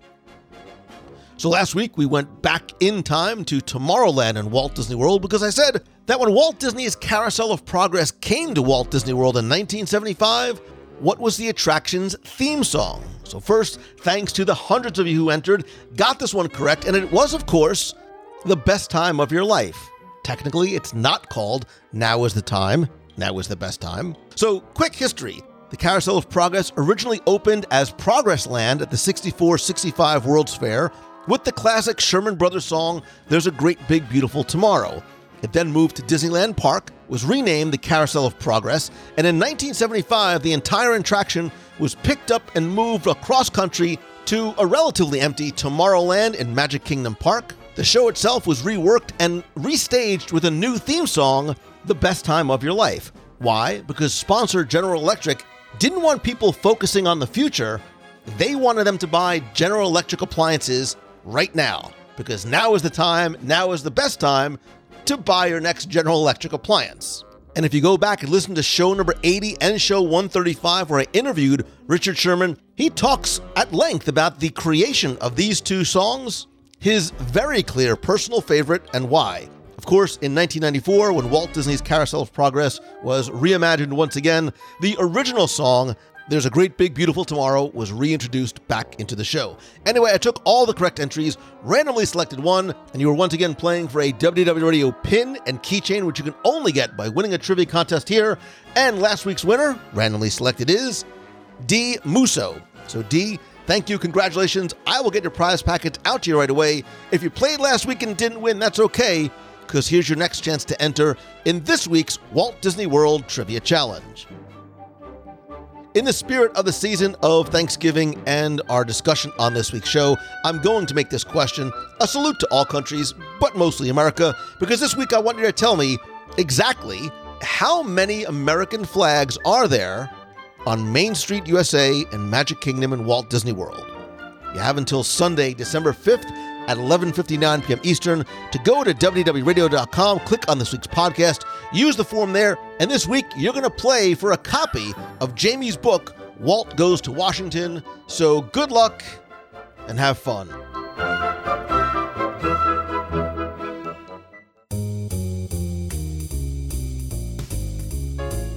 So last week we went back in time to Tomorrowland and Walt Disney World because I said that when Walt Disney's Carousel of Progress came to Walt Disney World in 1975, what was the attraction's theme song? So first, thanks to the hundreds of you who entered, got this one correct, and it was, of course, the best time of your life. Technically, it's not called Now is the Time, Now is the Best Time. So, quick history. The Carousel of Progress originally opened as Progress Land at the 64 65 World's Fair with the classic Sherman Brothers song, There's a Great Big Beautiful Tomorrow. It then moved to Disneyland Park, was renamed the Carousel of Progress, and in 1975, the entire attraction was picked up and moved across country to a relatively empty Tomorrowland in Magic Kingdom Park. The show itself was reworked and restaged with a new theme song, The Best Time of Your Life. Why? Because sponsor General Electric didn't want people focusing on the future. They wanted them to buy General Electric appliances right now. Because now is the time, now is the best time to buy your next General Electric appliance. And if you go back and listen to show number 80 and show 135, where I interviewed Richard Sherman, he talks at length about the creation of these two songs, his very clear personal favorite, and why. Of course, in 1994, when Walt Disney's Carousel of Progress was reimagined once again, the original song, There's a Great Big Beautiful Tomorrow, was reintroduced back into the show. Anyway, I took all the correct entries, randomly selected one, and you are once again playing for a WDW Radio pin and keychain, which you can only get by winning a trivia contest here. And last week's winner, randomly selected, is D. Musso. So D Thank you, congratulations. I will get your prize packet out to you right away. If you played last week and didn't win, that's okay, because here's your next chance to enter in this week's Walt Disney World Trivia Challenge. In the spirit of the season of Thanksgiving and our discussion on this week's show, I'm going to make this question a salute to all countries, but mostly America, because this week I want you to tell me exactly how many American flags are there on Main Street, USA, and Magic Kingdom in Walt Disney World. You have until Sunday, December 5th at 11:59 p.m. Eastern to go to WDWRadio.com, click on this week's podcast, use the form there, and this week you're going to play for a copy of Jamie's book Walt Goes to Washington. So good luck and have fun.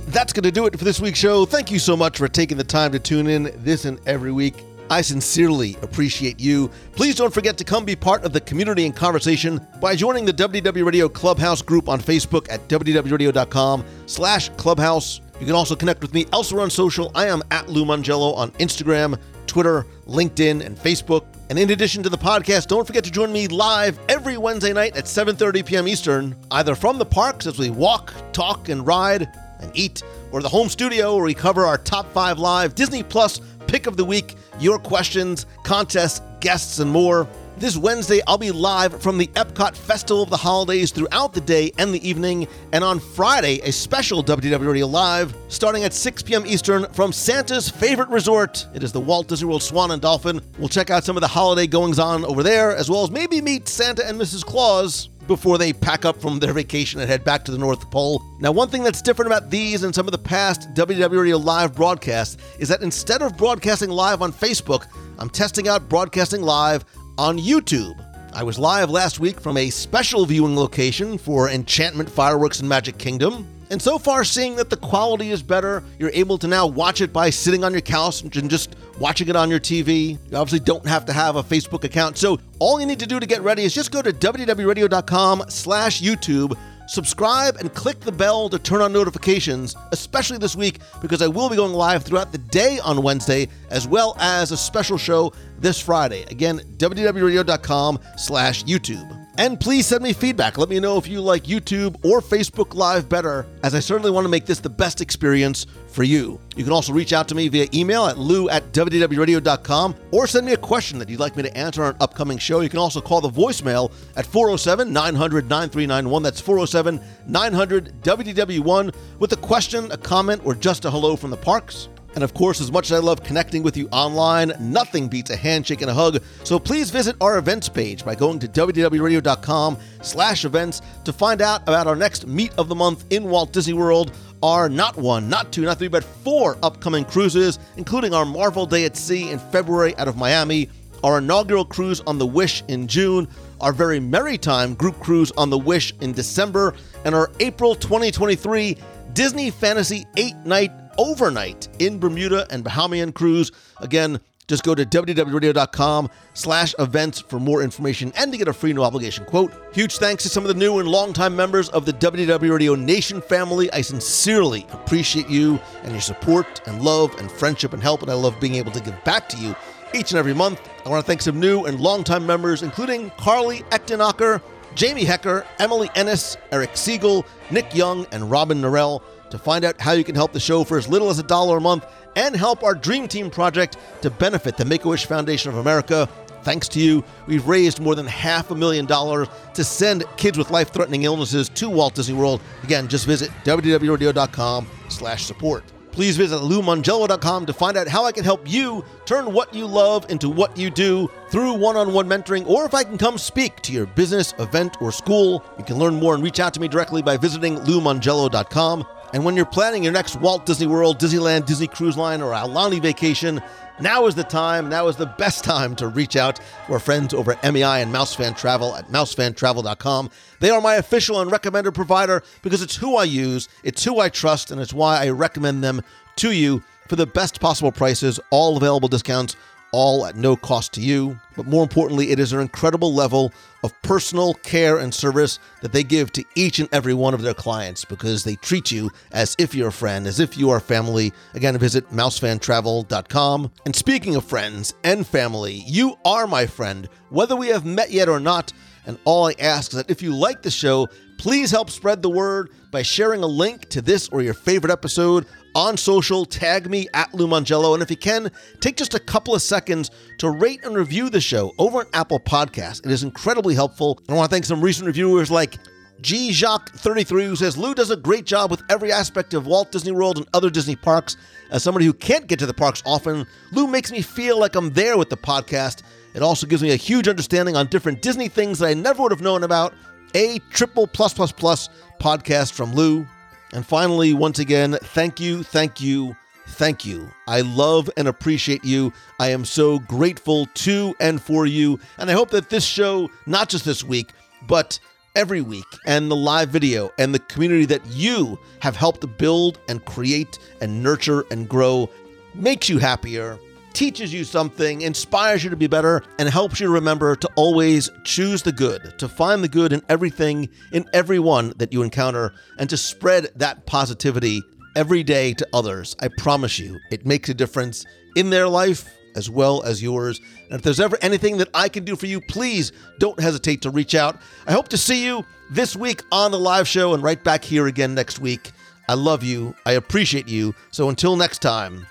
That's going to do it for this week's show. Thank you so much for taking the time to tune in this and every week. I sincerely appreciate you. Please don't forget to come be part of the community and conversation by joining the WDW Radio Clubhouse group on Facebook at WDWRadio.com slash clubhouse. You can also connect with me elsewhere on social. I am at Lou Mongello on Instagram, Twitter, LinkedIn, and Facebook. And in addition to the podcast, don't forget to join me live every Wednesday night at 7.30 p.m. Eastern, either from the parks as we walk, talk, and ride and eat, or the home studio where we cover our top five live Disney Plus pick of the week, your questions, contests, guests, and more. This Wednesday, I'll be live from the Epcot Festival of the Holidays throughout the day and the evening. And on Friday, a special WDW Radio Live starting at 6 p.m. Eastern from Santa's favorite resort. It is the Walt Disney World Swan and Dolphin. We'll check out some of the holiday goings on over there, as well as maybe meet Santa and Mrs. Claus before they pack up from their vacation and head back to the North Pole. Now, one thing that's different about these and some of the past WDW Radio live broadcasts is that instead of broadcasting live on Facebook, I'm testing out broadcasting live on YouTube. I was live last week from a special viewing location for Enchantment Fireworks in Magic Kingdom. And so far, seeing that the quality is better, you're able to now watch it by sitting on your couch and just watching it on your TV. You obviously don't have to have a Facebook account. So all you need to do to get ready is just go to WDWRadio.com slash YouTube subscribe and click the bell to turn on notifications, especially this week because I will be going live throughout the day on Wednesday, as well as a special show this Friday. Again, WDWRadio.com slash YouTube. And please send me feedback. Let me know if you like YouTube or Facebook Live better, as I certainly want to make this the best experience for you. You can also reach out to me via email at lou at WDWRadio.com or send me a question that you'd like me to answer on an upcoming show. You can also call the voicemail at 407 900 9391. That's 407 900 WDW1 with a question, a comment, or just a hello from the parks. And of course, as much as I love connecting with you online, nothing beats a handshake and a hug. So please visit our events page by going to WDWRadio.com slash events to find out about our next meet of the month in Walt Disney World, our not one, not two, not three, but four upcoming cruises, including our Marvel Day at Sea in February out of Miami, our inaugural cruise on the Wish in June, our very merry time group cruise on the Wish in December, and our April 2023 Disney Fantasy 8 night overnight in Bermuda and Bahamian cruise. Again, just go to WDWRadio.com slash events for more information and to get a free no obligation quote. Huge thanks to some of the new and longtime members of the WDW Radio Nation family. I sincerely appreciate you and your support and love and friendship and help, and I love being able to give back to you each and every month. I want to thank some new and longtime members, including Carly Echtenacher, Jamie Hecker, Emily Ennis, Eric Siegel, Nick Young, and Robin Norell. To find out how you can help the show for as little as a dollar a month and help our Dream Team project to benefit the Make a Wish Foundation of America, thanks to you, we've raised more than half a million dollars to send kids with life-threatening illnesses to Walt Disney World. Again, just visit WDWRadio.com slash support. Please visit loumongello.com to find out how I can help you turn what you love into what you do through one-on-one mentoring, or if I can come speak to your business, event, or school. You can learn more and reach out to me directly by visiting loumongello.com. And when you're planning your next Walt Disney World, Disneyland, Disney Cruise Line, or Aulani vacation, now is the time, now is the best time to reach out to our friends over at MEI and Mousefan Travel at mousefantravel.com. They are my official and recommended provider because it's who I use, it's who I trust, and it's why I recommend them to you for the best possible prices, all available discounts all at no cost to you. But more importantly, it is an incredible level of personal care and service that they give to each and every one of their clients because they treat you as if you're a friend, as if you are family. Again, visit mousefantravel.com. And speaking of friends and family, you are my friend, whether we have met yet or not. And all I ask is that if you like the show, please help spread the word by sharing a link to this or your favorite episode on social. Tag me at Lou Mongello. And if you can, take just a couple of seconds to rate and review the show over on Apple Podcasts. It is incredibly helpful. I want to thank some recent reviewers like G Jacques 33 who says Lou does a great job with every aspect of Walt Disney World and other Disney parks. As somebody who can't get to the parks often, Lou makes me feel like I'm there with the podcast. It also gives me a huge understanding on different Disney things that I never would have known about. A triple plus plus plus podcast from Lou. And finally, once again, thank you, thank you, thank you. I love and appreciate you. I am so grateful to and for you. And I hope that this show, not just this week, but every week, and the live video and the community that you have helped build and create and nurture and grow makes you happier, teaches you something, inspires you to be better, and helps you remember to always choose the good, to find the good in everything, in everyone that you encounter, and to spread that positivity every day to others. I promise you, it makes a difference in their life as well as yours. And if there's ever anything that I can do for you, please don't hesitate to reach out. I hope to see you this week on the live show and right back here again next week. I love you. I appreciate you. So until next time,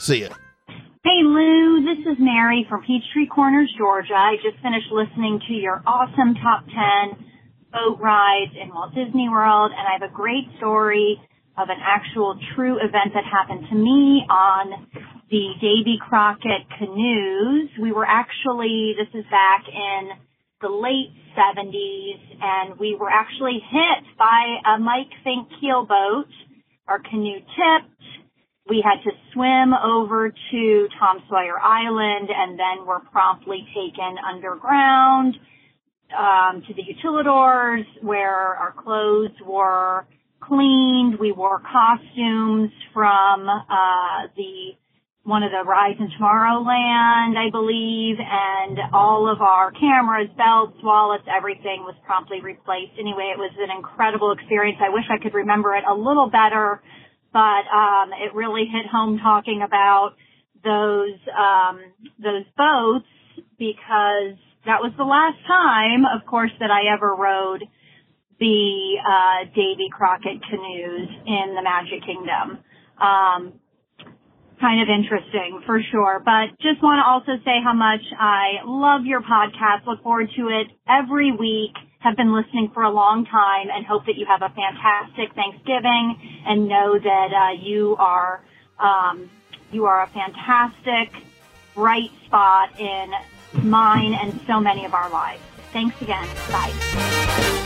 see ya. Lou, this is Mary from Peachtree Corners, Georgia. I just finished listening to your awesome top 10 boat rides in Walt Disney World and I have a great story of an actual true event that happened to me on the Davy Crockett canoes. We were actually, this is back in the late 70s and we were actually hit by a Mike Fink keelboat. Our canoe tipped we had to swim over to Tom Sawyer Island and then were promptly taken underground um, to the utilidors where our clothes were cleaned. We wore costumes from uh, the one of the rides in Tomorrowland, I believe, and all of our cameras, belts, wallets, everything was promptly replaced. Anyway, it was an incredible experience. I wish I could remember it a little better but um, it really hit home talking about those um, those boats because that was the last time, of course, that I ever rode the uh, Davy Crockett canoes in the Magic Kingdom. Um, kind of interesting for sure. But just want to also say how much I love your podcast. Look forward to it every week have been listening for a long time and hope that you have a fantastic Thanksgiving and know that uh, you are um, you are a fantastic bright spot in mine and so many of our lives. Thanks again. Bye.